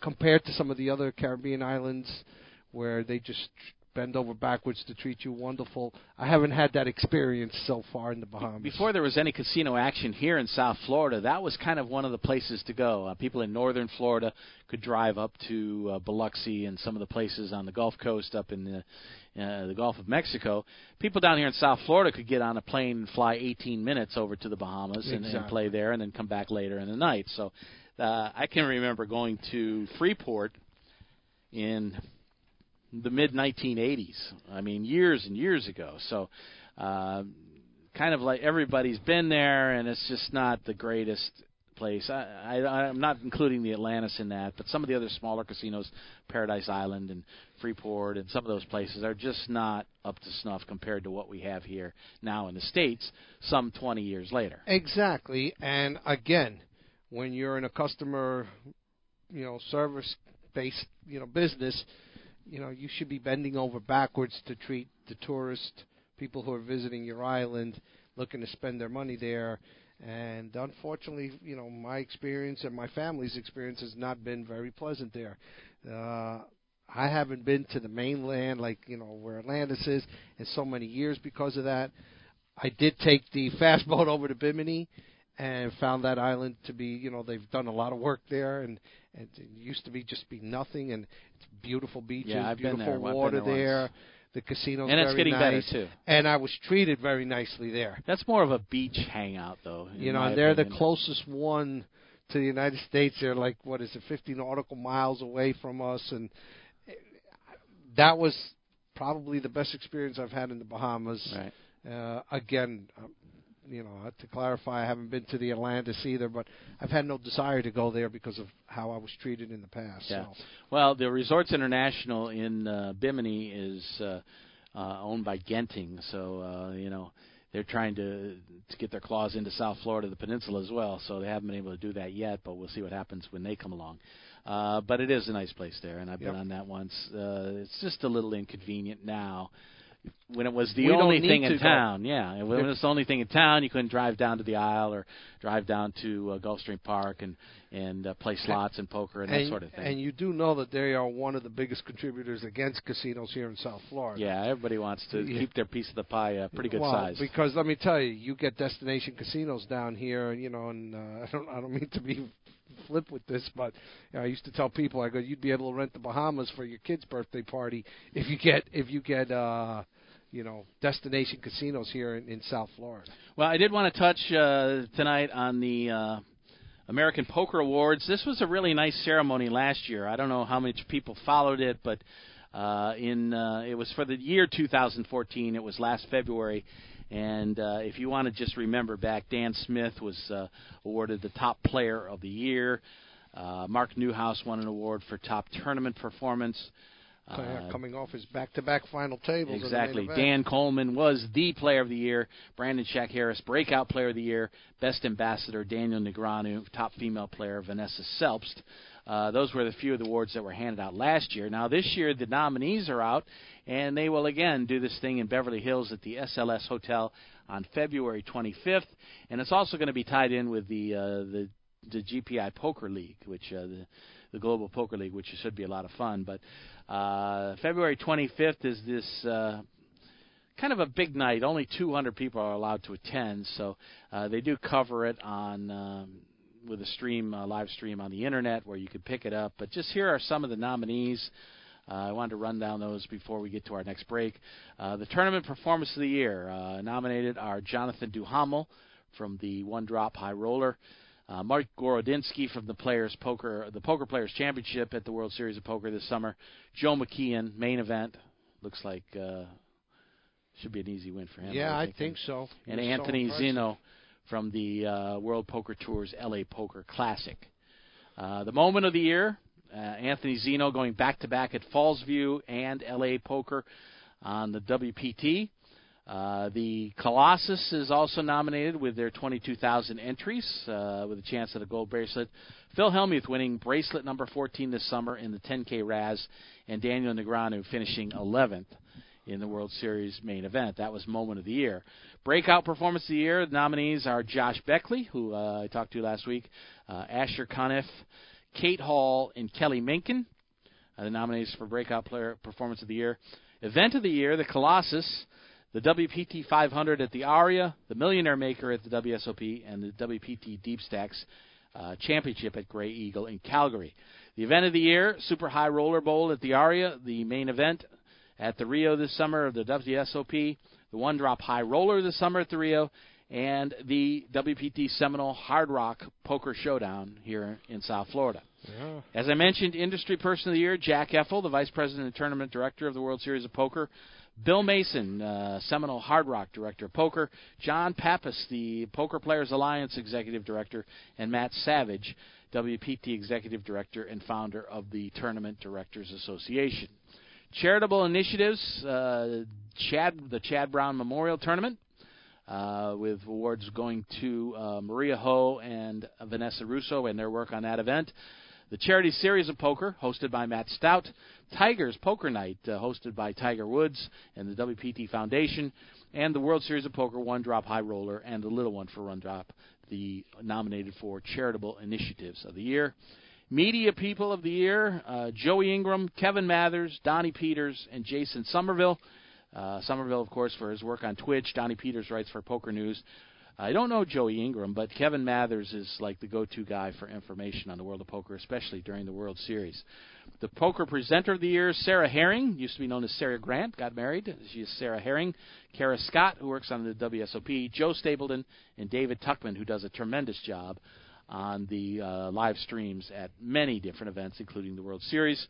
compared to some of the other Caribbean islands where they just bend over backwards to treat you wonderful. I haven't had that experience so far in the Bahamas. Before there was any casino action here in South Florida, that was kind of one of the places to go. Uh, people in northern Florida could drive up to uh, Biloxi and some of the places on the Gulf Coast up in the, uh, the Gulf of Mexico. People down here in South Florida could get on a plane and fly 18 minutes over to the Bahamas and, and play there and then come back later in the night. So uh, I can remember going to Freeport in the mid 1980s. I mean, years and years ago. So, uh, kind of like everybody's been there, and it's just not the greatest place. I, I, I'm not including the Atlantis in that, but some of the other smaller casinos, Paradise Island and Freeport, and some of those places are just not up to snuff compared to what we have here now in the states. Some 20 years later. Exactly, and again, when you're in a customer, you know, service-based, you know, business, you know, you should be bending over backwards to treat the tourist people who are visiting your island, looking to spend their money there. And unfortunately, you know, my experience and my family's experience has not been very pleasant there. Uh, I haven't been to the mainland, like you know where Atlantis is, in so many years because of that. I did take the fast boat over to Bimini, and found that island to be, you know, they've done a lot of work there, and, it used to be just be nothing, and it's beautiful beaches, Yeah, beautiful there. Water there once. The casino's And it's getting better, too. And I was treated very nicely there. That's more of a beach hangout, though. You know, and they're the closest one to the United States. They're like what is it, 50 nautical miles away from us, and eh, that was probably the best experience I've had in the Bahamas. Right. Uh, again, you know, to clarify, I haven't been to the Atlantis either, but I've had no desire to go there because of how I was treated in the past. Yeah. So. Well, the Resorts International in uh, Bimini is uh, uh, owned by Genting, so uh, you know they're trying to to get their claws into South Florida, the peninsula as well. So they haven't been able to do that yet, but we'll see what happens when they come along. Uh, but it is a nice place there, and I've been on that once. Uh, it's just a little inconvenient now. When it was the We only thing in go. town, yeah. When it was the only thing in town, you couldn't drive down to the Isle or drive down to uh, Gulfstream Park and and uh, play slots and poker and, that sort of thing. And you do know that they are one of the biggest contributors against casinos here in South Florida. Yeah, everybody wants to Yeah. keep their piece of the pie a pretty good well, size. Because let me tell you, you get destination casinos down here, you know, and uh, I don't I don't mean to be flip with this, but you know, I used to tell people I go, you'd be able to rent the Bahamas for your kid's birthday party if you get if you get uh you know destination casinos here in, in South Florida. Well, I did want to touch uh, tonight on the uh, American Poker Awards. This was a really nice ceremony last year. I don't know how much people followed it, but uh, in uh, it was for the year 2014. It was last February. And uh, if you want to just remember back, Dan Smith was uh, awarded the top player of the year. Uh, Mark Newhouse won an award for top tournament performance. So, yeah, Uh, coming off his back-to-back final tables. in the main Exactly. Dan Coleman was the player of the year. Brandon Shack Harris, breakout player of the year. Best ambassador, Daniel Negreanu. Top female player, Vanessa Selbst. Uh, those were the few of the awards that were handed out last year. Now, this year, the nominees are out, and they will again do this thing in Beverly Hills at the SLS Hotel on February 25th. And it's also going to be tied in with the, uh, the, the GPI Poker League, which uh, the, the Global Poker League, which should be a lot of fun. But uh, February 25th is this uh, kind of a big night. Only 200 people are allowed to attend, so uh, they do cover it on um, with a stream, uh, live stream on the internet where you can pick it up. But just here are some of the nominees. Uh, I wanted to run down those before we get to our next break. Uh, the tournament performance of the year uh, nominated are Jonathan Duhamel from the One Drop High Roller. Uh, Mark Gorodinsky from the Players Poker, the Poker Players Championship at the World Series of Poker this summer. Joe McKeehen, main event. Looks like uh, should be an easy win for him. Yeah, I think. think so. And so Anthony impressive. Zinno from the uh, World Poker Tour's LA Poker Classic. Uh, the moment of the year, uh, Anthony Zinno going back to back at Fallsview and LA Poker on the WPT. Uh, the Colossus is also nominated with their 22,000 entries uh, with a chance at a gold bracelet. Phil Hellmuth winning bracelet number 14 this summer in the 10K Raz, and Daniel Negreanu finishing 11th in the World Series main event. That was moment of the year. Breakout performance of the year the nominees are Josh Beckley, who uh, I talked to last week, uh, Asher Conniff, Kate Hall, and Kelly Minkin. Uh, the nominees for breakout player performance of the year. Event of the year, the Colossus, the WPT 500 at the Aria, the Millionaire Maker at the WSOP, and the WPT Deep Stacks uh, Championship at Grey Eagle in Calgary. The event of the year, Super High Roller Bowl at the Aria, the main event at the Rio this summer of the WSOP, the One Drop High Roller this summer at the Rio, and the WPT Seminole Hard Rock Poker Showdown here in South Florida. Yeah. As I mentioned, Industry Person of the Year, Jack Effel, the Vice President and Tournament Director of the World Series of Poker. Bill Mason, uh, Seminole Hard Rock Director of Poker. John Pappas, the Poker Players Alliance Executive Director. And Matt Savage, WPT Executive Director and founder of the Tournament Directors Association. Charitable initiatives, uh, Chad, the Chad Brown Memorial Tournament, uh, with awards going to uh, Maria Ho and Vanessa Russo and their work on that event. The Charity Series of Poker, hosted by Matt Stout. Tigers Poker Night, uh, hosted by Tiger Woods and the WPT Foundation. And the World Series of Poker One Drop High Roller and the Little One for One Drop, the nominated for Charitable Initiatives of the Year. Media People of the Year, uh, Joey Ingram, Kevin Mathers, Donnie Peters, and Jason Somerville. Uh, Somerville, of course, for his work on Twitch. Donnie Peters writes for Poker News. I don't know Joey Ingram, but Kevin Mathers is like the go-to guy for information on the world of poker, especially during the World Series. The Poker Presenter of the Year, Sarah Herring, used to be known as Sarah Grant, got married. She is Sarah Herring. Kara Scott, who works on the WSOP. Joe Stapleton, and David Tuchman, who does a tremendous job on the uh, live streams at many different events, including the World Series.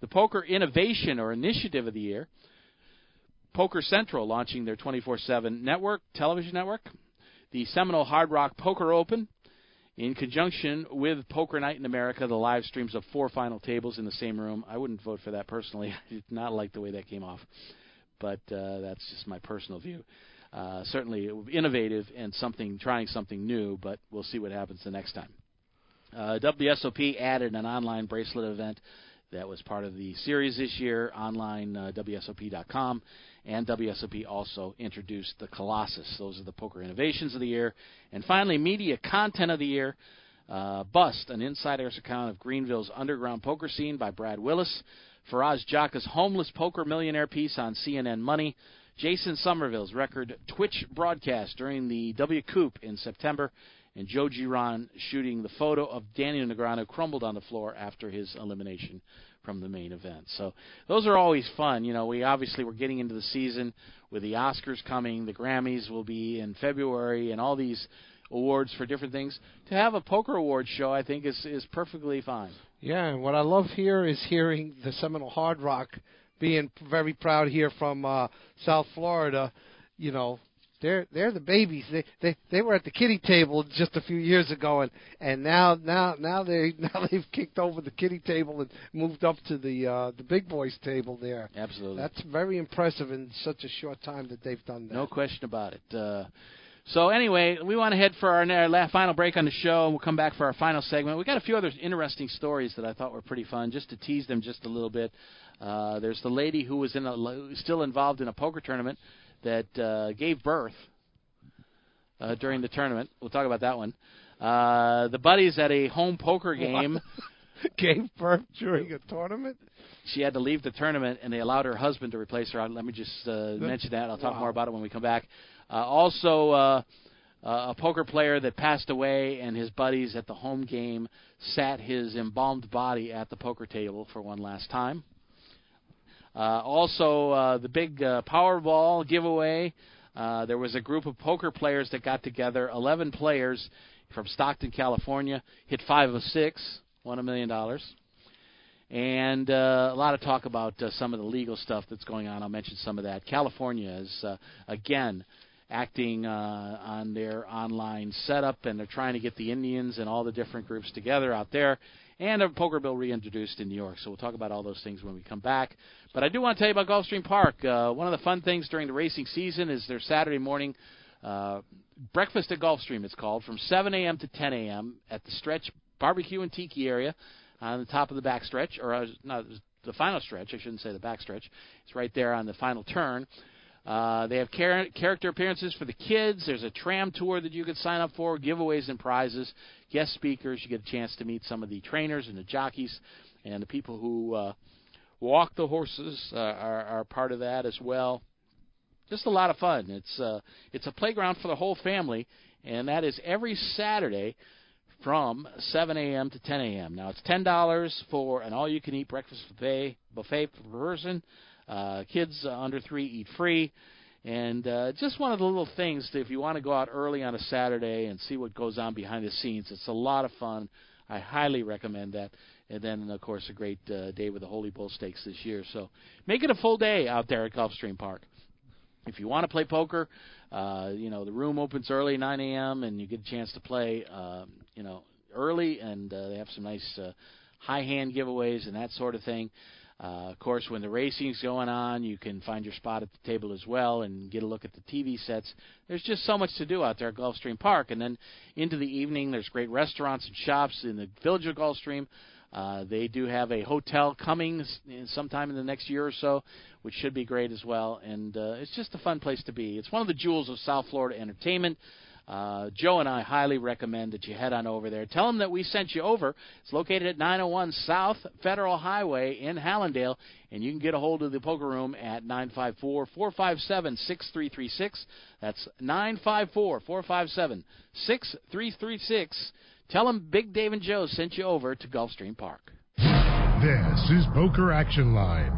The Poker Innovation or Initiative of the Year, Poker Central launching their 24 7 network, television network. The Seminole Hard Rock Poker Open, in conjunction with Poker Night in America, the live streams of four final tables in the same room. I wouldn't vote for that personally. I did not like the way that came off, but uh, that's just my personal view. Uh, certainly innovative and something, trying something new, but we'll see what happens the next time. Uh, WSOP added an online bracelet event that was part of the series this year, online uh, WSOP.com, and WSOP also introduced the Colossus. Those are the poker innovations of the year. And finally, media content of the year. Uh, Bust, an insider's account of Greenville's underground poker scene by Brad Willis. Faraz Jaka's homeless poker millionaire piece on CNN Money. Jason Somerville's record Twitch broadcast during the WCOOP in September, and Joe Giron shooting the photo of Daniel Negreanu crumbled on the floor after his elimination from the main event. So those are always fun. You know, we obviously we're getting into the season with the Oscars coming, the Grammys will be in February, and all these awards for different things. To have a poker award show, I think is is perfectly fine. Yeah, and what I love here is hearing the Seminole Hard Rock being very proud here from uh, South Florida. You know, they're they're the babies. They they they were at the kitty table just a few years ago, and and now now now they now they've kicked over the kitty table and moved up to the uh, the big boys table there. Absolutely, that's very impressive in such a short time that they've done that. No question about it. Uh, so anyway, we want to head for our, final break on the show, and we'll come back for our final segment. We got a few other interesting stories that I thought were pretty fun, just to tease them just a little bit. Uh, there's the lady who was in a, still involved in a poker tournament that uh, gave birth uh, during the tournament. We'll talk about that one. Uh, the buddies at a home poker game gave birth during a tournament. She had to leave the tournament, and they allowed her husband to replace her. Let me just uh, mention that. I'll talk wow. more about it when we come back. Uh, also, uh, uh, a poker player that passed away, and his buddies at the home game sat his embalmed body at the poker table for one last time. Uh, also, uh, the big uh, Powerball giveaway. Uh, there was a group of poker players that got together. Eleven players from Stockton, California, hit five of six, won a million dollars. And uh, a lot of talk about uh, some of the legal stuff that's going on. I'll mention some of that. California is uh, again acting uh, on their online setup, and they're trying to get the Indians and all the different groups together out there and a poker bill reintroduced in New York. So we'll talk about all those things when we come back. But I do want to tell you about Gulfstream Park. Uh, one of the fun things during the racing season is their Saturday morning uh, breakfast at Gulfstream. It's called from 7 a.m. to 10 a.m. at the Stretch Barbecue and Tiki area on the top of the back stretch, or uh, not the final stretch. I shouldn't say the back stretch. It's right there on the final turn. Uh, they have char- character appearances for the kids. There's a tram tour that you can sign up for, giveaways and prizes, guest speakers. You get a chance to meet some of the trainers and the jockeys and the people who uh, walk the horses uh, are, are part of that as well. Just a lot of fun. It's uh, it's a playground for the whole family, and that is every Saturday from 7 a.m. to 10 a.m. Now it's ten dollars for an all-you-can-eat breakfast buffet buffet per person. Uh, kids under three eat free, And uh, just one of the little things that if you want to go out early on a Saturday and see what goes on behind the scenes, it's a lot of fun. I highly recommend that. And then, of course, a great uh, day with the Holy Bull Stakes this year. So make it a full day out there at Gulfstream Park. If you want to play poker, uh, you know the room opens early, 9 a.m., and you get a chance to play, uh, you know, early, and uh, they have some nice uh, high hand giveaways and that sort of thing. Uh, of course, when the racing's going on, you can find your spot at the table as well and get a look at the TV sets. There's just so much to do out there at Gulfstream Park. And then into the evening, there's great restaurants and shops in the village of Gulfstream. Uh, they do have a hotel coming sometime in the next year or so, which should be great as well. And uh, it's just a fun place to be. It's one of the jewels of South Florida entertainment. Uh, Joe and I highly recommend that you head on over there. Tell them that we sent you over. It's located at 901 South Federal Highway in Hallandale, and you can get a hold of the poker room at 954 457 6336. That's 954 457 6336. Tell them Big Dave and Joe sent you over to Gulfstream Park. This is Poker Action Line.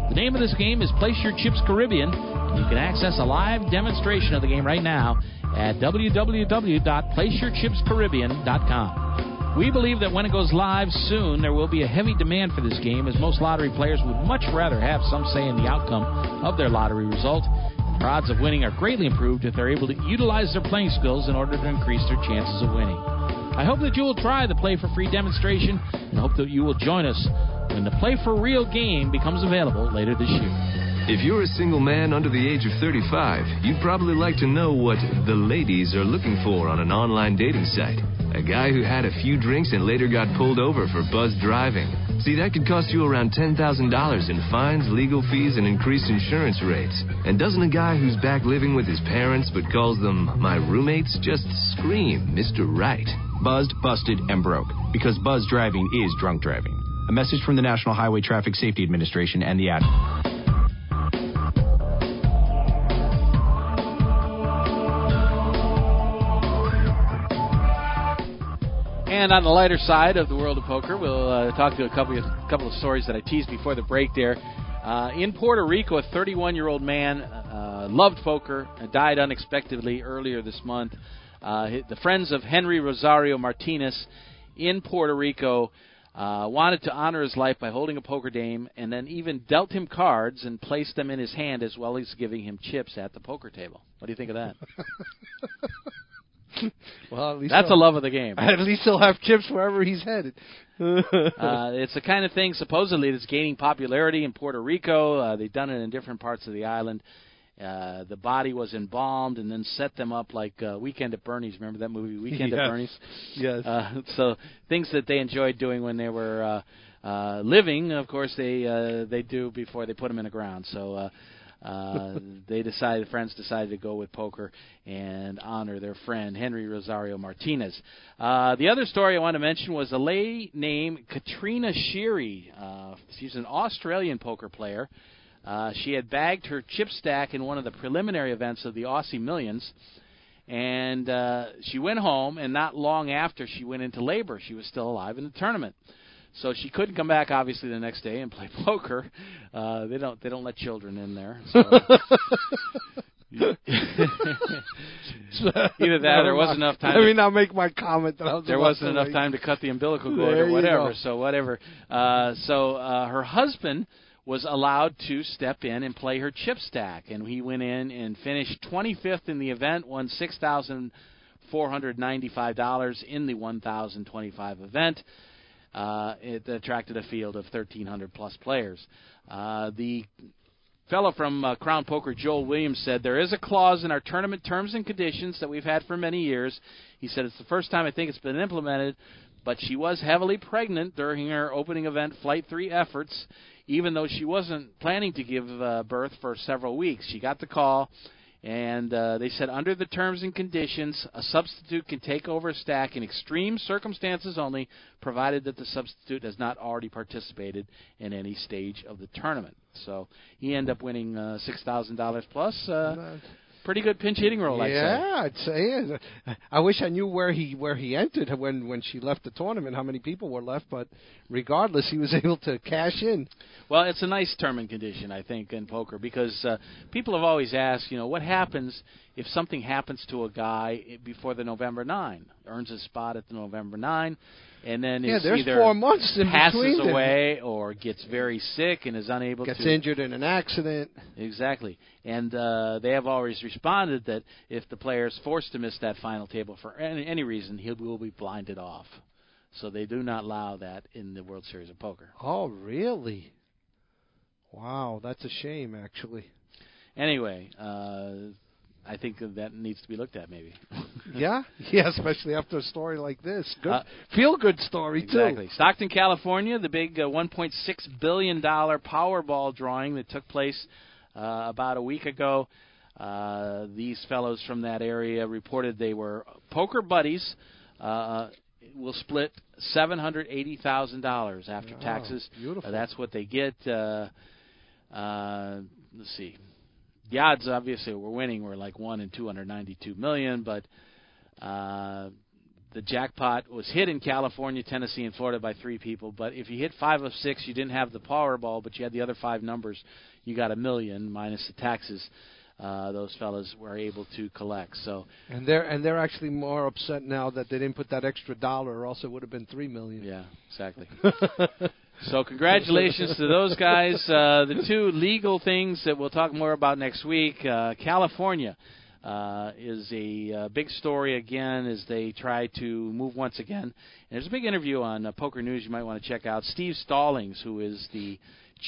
The name of this game is Place Your Chips Caribbean, you can access a live demonstration of the game right now at www.placeyourchipscaribbean.com. We believe that when it goes live soon, there will be a heavy demand for this game, as most lottery players would much rather have some say in the outcome of their lottery result. Their odds of winning are greatly improved if they're able to utilize their playing skills in order to increase their chances of winning. I hope that you will try the Play for Free demonstration and hope that you will join us when the Play for Real game becomes available later this year. If you're a single man under the age of 35, you'd probably like to know what the ladies are looking for on an online dating site. A guy who had a few drinks and later got pulled over for buzz driving. See, that could cost you around $10,000 in fines, legal fees, and increased insurance rates. And doesn't a guy who's back living with his parents but calls them my roommates just scream Mr. Right? Buzzed, busted, and broke. Because buzz driving is drunk driving. A message from the National Highway Traffic Safety Administration and the ad. And on the lighter side of the world of poker, we'll uh, talk to a couple of couple of stories that I teased before the break. There, uh, in Puerto Rico, a 31-year-old man uh, loved poker, and died unexpectedly earlier this month. Uh, the friends of Henry Rosario Martinez in Puerto Rico uh, wanted to honor his life by holding a poker game, and then even dealt him cards and placed them in his hand as well as giving him chips at the poker table. What do you think of that? well, at least that's a love of the game. At least he'll have chips wherever he's headed. uh, it's the kind of thing supposedly that's gaining popularity in Puerto Rico. Uh, they've done it in different parts of the island. Uh, the body was embalmed and then set them up like uh, Weekend at Bernie's. Remember that movie, Weekend yes. at Bernie's? Yes. Uh, so things that they enjoyed doing when they were uh, uh, living, of course, they uh, they do before they put them in the ground. So. Uh, uh, they decided, friends decided to go with poker and honor their friend Henry Rosario Martinez. Uh, the other story I want to mention was a lady named Katrina Sheary. Uh, she's an Australian poker player. Uh, she had bagged her chip stack in one of the preliminary events of the Aussie Millions, and uh, she went home. And not long after she went into labor, she was still alive in the tournament. So she couldn't come back obviously the next day and play poker. Uh, they don't they don't let children in there. So. Either that, there wasn't enough time. Let me not make my comment that I was there wasn't enough make. time to cut the umbilical cord There or whatever. So whatever. Uh, so uh, her husband was allowed to step in and play her chip stack, and he went in and finished 25th in the event, won six thousand four hundred ninety-five dollars in the 1,025 event. Uh, it attracted a field of 1,300 plus players. Uh, the fellow from uh, Crown Poker, Joel Williams, said there is a clause in our tournament terms and conditions that we've had for many years. He said it's the first time I think it's been implemented, but she was heavily pregnant during her opening event Flight 3 efforts, even though she wasn't planning to give uh, birth for several weeks. She got the call. And uh, they said, under the terms and conditions, a substitute can take over a stack in extreme circumstances only, provided that the substitute has not already participated in any stage of the tournament. So he ended up winning uh, six thousand dollars plus. Uh, pretty good pinch hitting say. yeah, I'd say. I wish I knew where he where he entered when when she left the tournament, how many people were left. But regardless, he was able to cash in. Well, it's a nice term and condition, I think, in poker because uh, people have always asked, you know, what happens if something happens to a guy before the November nine, earns a spot at the November nine, and then Yeah, is there's either four months in passes between them. away or gets very sick and is unable Gets to gets injured in an accident. Exactly. And uh, they have always responded that if the player is forced to miss that final table for any, any reason, he will be blinded off. So they do not allow that in the World Series of Poker. Oh, really? Wow, that's a shame, actually. Anyway, uh, I think that needs to be looked at maybe. Yeah, yeah, especially after a story like this. Good, Uh, feel good story Exactly. too. Stockton, California, the big uh, 1.6 billion dollar Powerball drawing that took place uh, about a week ago. Uh, these fellows from that area reported they were poker buddies. Uh, will split seven hundred eighty thousand dollars after Wow, taxes. beautiful. Uh, that's what they get. Uh, uh, let's see. The odds, obviously, we're winning were like one in two hundred ninety-two million, but uh, the jackpot was hit in California, Tennessee, and Florida by three people. But if you hit five of six, you didn't have the Powerball, but you had the other five numbers, you got a million minus the taxes. Uh, those fellas were able to collect. So And they're and they're actually more upset now that they didn't put that extra dollar, or else it would have been three million. yeah, exactly. So congratulations to those guys. Uh, the two legal things that we'll talk more about next week. Uh, California uh, is a uh, big story again as they try to move once again. And there's a big interview on uh, Poker News you might want to check out. Steve Stallings, who is the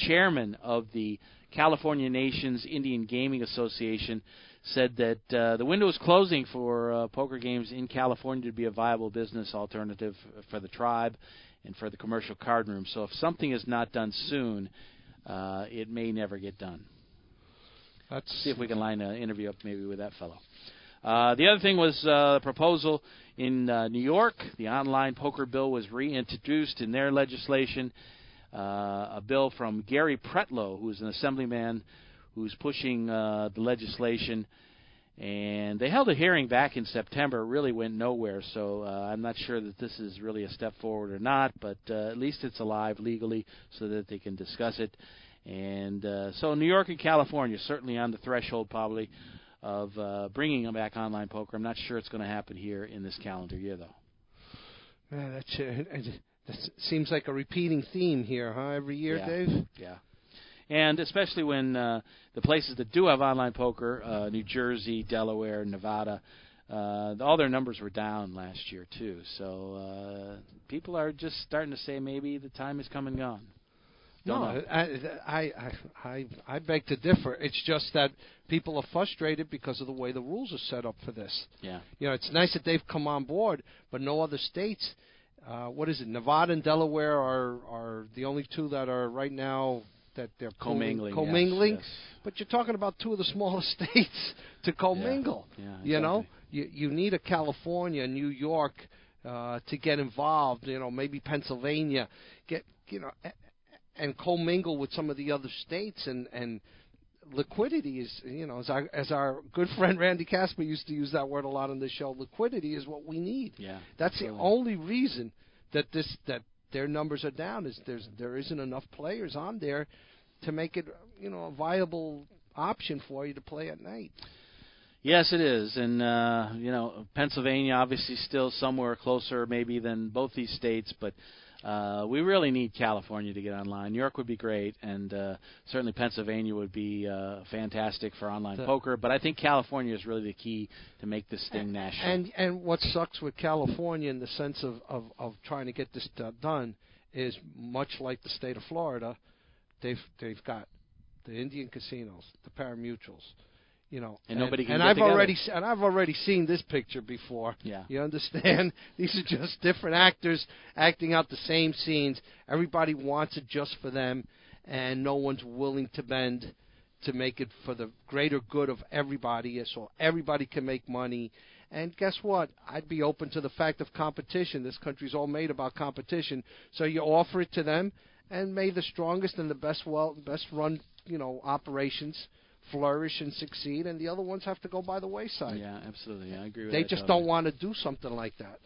chairman of the California Nations Indian Gaming Association, said that uh, the window is closing for uh, poker games in California to be a viable business alternative for the tribe and for the commercial card room. So if something is not done soon, uh, it may never get done. Let's See if we can line an interview up maybe with that fellow. Uh, the other thing was uh, a proposal in uh, New York. The online poker bill was reintroduced in their legislation. Uh, a bill from Gary Pretlow, who's an assemblyman who's pushing uh, the legislation. And they held a hearing back in September. Really went nowhere, so uh, I'm not sure that this is really a step forward or not. But uh, at least it's alive legally, so that they can discuss it. And uh, so New York and California certainly on the threshold, probably, of uh, bringing them back online poker. I'm not sure it's going to happen here in this calendar year, though. Man, that, sh- that seems like a repeating theme here, huh? Every year, Yeah. Dave. Yeah. And especially when uh, the places that do have online poker, uh, New Jersey, Delaware, Nevada, uh, all their numbers were down last year too. So uh, people are just starting to say maybe the time has come and gone. Don't no, know. I, I, I, I, I beg to differ. It's just that people are frustrated because of the way the rules are set up for this. Yeah. You know, it's nice that they've come on board, but no other states. Uh, what is it? Nevada and Delaware are are the only two that are right now that they're Commingling, Commingling. yes. But you're talking about two of the smallest states to commingle. Yeah, You know, you you need a California, New York uh, to get involved. You know, maybe Pennsylvania, get you know, and commingle with some of the other states and and liquidity is you know as our as our good friend Randy Casper used to use that word a lot on the show liquidity is what we need Yeah. that's the only reason that this that their numbers are down. Is there's there isn't enough players on there to make it you know a viable option for you to play at night. Yes, it is, and uh, you know Pennsylvania obviously still somewhere closer maybe than both these states, but uh, we really need California to get online. New York would be great, and uh, certainly Pennsylvania would be uh, fantastic for online The- poker. But I think California is really the key to make this thing national. And and what sucks with California in the sense of of, of trying to get this do- done is much like the state of Florida, they've they've got the Indian casinos, the parimutuels, you know, And nobody can and I've together. already and I've already seen this picture before. Yeah. You understand? These are just different actors acting out the same scenes. Everybody wants it just for them, and no one's willing to bend to make it for the greater good of everybody, so everybody can make money. And guess what? I'd be open to the fact of competition. This country's all made about competition. So you offer it to them, and may the strongest and the best well, best run, you know, operations flourish and succeed, and the other ones have to go by the wayside. yeah, absolutely, I agree with They that just totally. don't want to do something like that.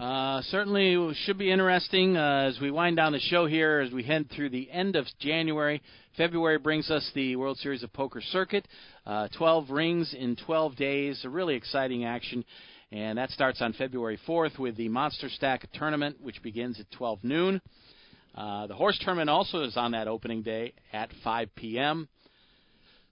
Uh, certainly should be interesting uh, as we wind down the show here as we head through the end of January. February brings us the World Series of Poker circuit. Uh, 12 rings in 12 days. A really exciting action. And that starts on February 4th with the Monster Stack tournament, which begins at 12 noon. Uh, the horse tournament also is on that opening day at 5 p.m.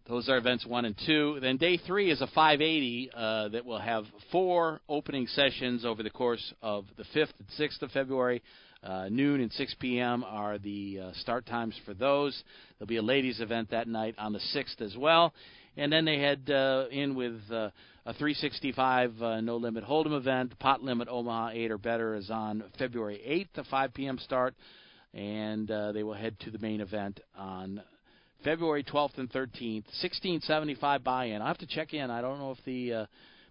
Those are events one and two. Then day three is a 580 uh, that will have four opening sessions over the course of the 5th and 6th of February. Uh, noon and 6 p.m. are the uh, start times for those. There'll be a ladies' event that night on the 6th as well. And then they head uh, in with uh, a 365 uh, no limit hold'em event. Pot limit Omaha 8 or better is on February 8th, a 5 p.m. start. And they will head to the main event on February 12th and 13th, 1675 buy-in. I'll have to check in. I don't know if the uh,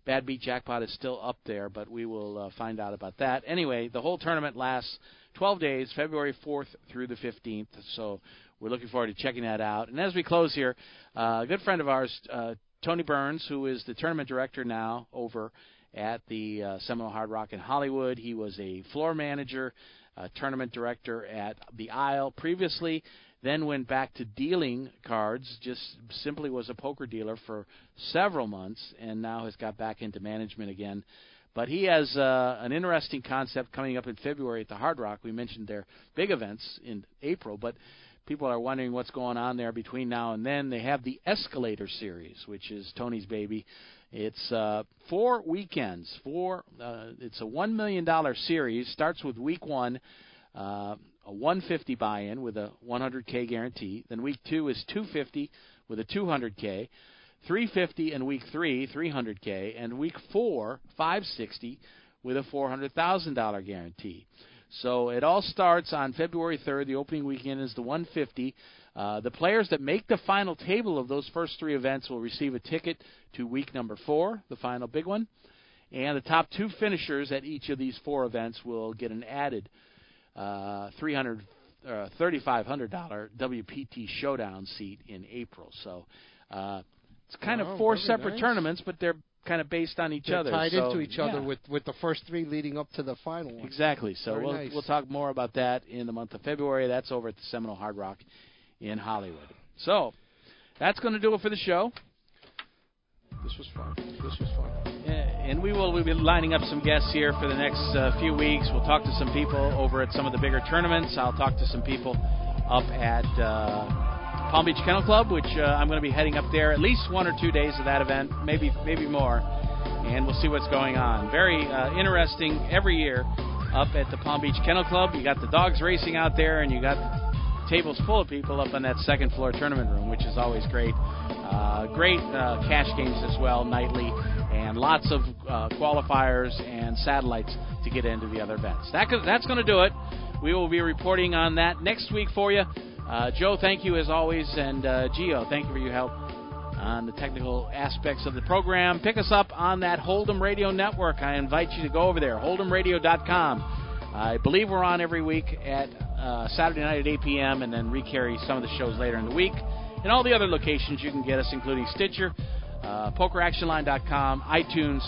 Bad Beat Jackpot is still up there, but we will uh, find out about that. Anyway, the whole tournament lasts 12 days, February 4th through the 15th. So we're looking forward to checking that out. And as we close here, uh, a good friend of ours, uh, Tony Burns, who is the tournament director now over at the uh, Seminole Hard Rock in Hollywood. He was a floor manager, uh, tournament director at the Isle previously then went back to dealing cards, just simply was a poker dealer for several months, and now has got back into management again. But he has uh, an interesting concept coming up in February at the Hard Rock. We mentioned their big events in April, but people are wondering what's going on there between now and then. They have the Escalator Series, which is Tony's baby. It's uh, four weekends. Four. Uh, it's a one million dollar series. Starts with week one. Uh, a 150 buy-in with a 100k guarantee. Then week two is 250 with a 200k, 350 in week three, 300k, and week four, 560 with a $400,000 guarantee. So it all starts on February 3rd. The opening weekend is the 150. Uh, the players that make the final table of those first three events will receive a ticket to week number four, the final big one. And the top two finishers at each of these four events will get an added uh, 300 uh, $3,500 WPT showdown seat in April. So uh, it's kind Wow, of four very separate nice. tournaments, but they're kind of based on each They're other. tied so, into each other yeah. with with the first three leading up to the final one. Exactly. So Very we'll nice. we'll talk more about that in the month of February. That's over at the Seminole Hard Rock in Hollywood. So that's going to do it for the show. This was fun. This was fun. And we will we'll be lining up some guests here for the next uh, few weeks. We'll talk to some people over at some of the bigger tournaments. I'll talk to some people up at uh, Palm Beach Kennel Club, which uh, I'm going to be heading up there at least one or two days of that event, maybe maybe more, and we'll see what's going on. Very uh, interesting every year up at the Palm Beach Kennel Club. You got the dogs racing out there, and you got tables full of people up on that second floor tournament room, which is always great. Uh, great uh, cash games as well nightly, and lots of uh, qualifiers and satellites to get into the other events. That, that's going to do it. We will be reporting on that next week for you. Uh, Joe, thank you as always, and uh, Gio, thank you for your help on the technical aspects of the program. Pick us up on that Hold'em Radio Network. I invite you to go over there, hold'emradio.com. I believe we're on every week at uh, Saturday night at 8 p.m. and then recarry some of the shows later in the week. And all the other locations you can get us, including Stitcher, uh, PokerActionLine.com, iTunes,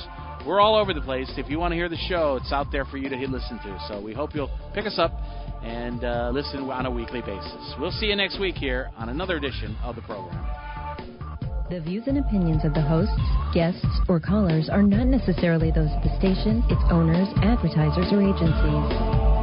we're all over the place. If you want to hear the show, it's out there for you to listen to. So we hope you'll pick us up and uh, listen on a weekly basis. We'll see you next week here on another edition of the program. The views and opinions of the hosts, guests, or callers are not necessarily those of the station, its owners, advertisers, or agencies.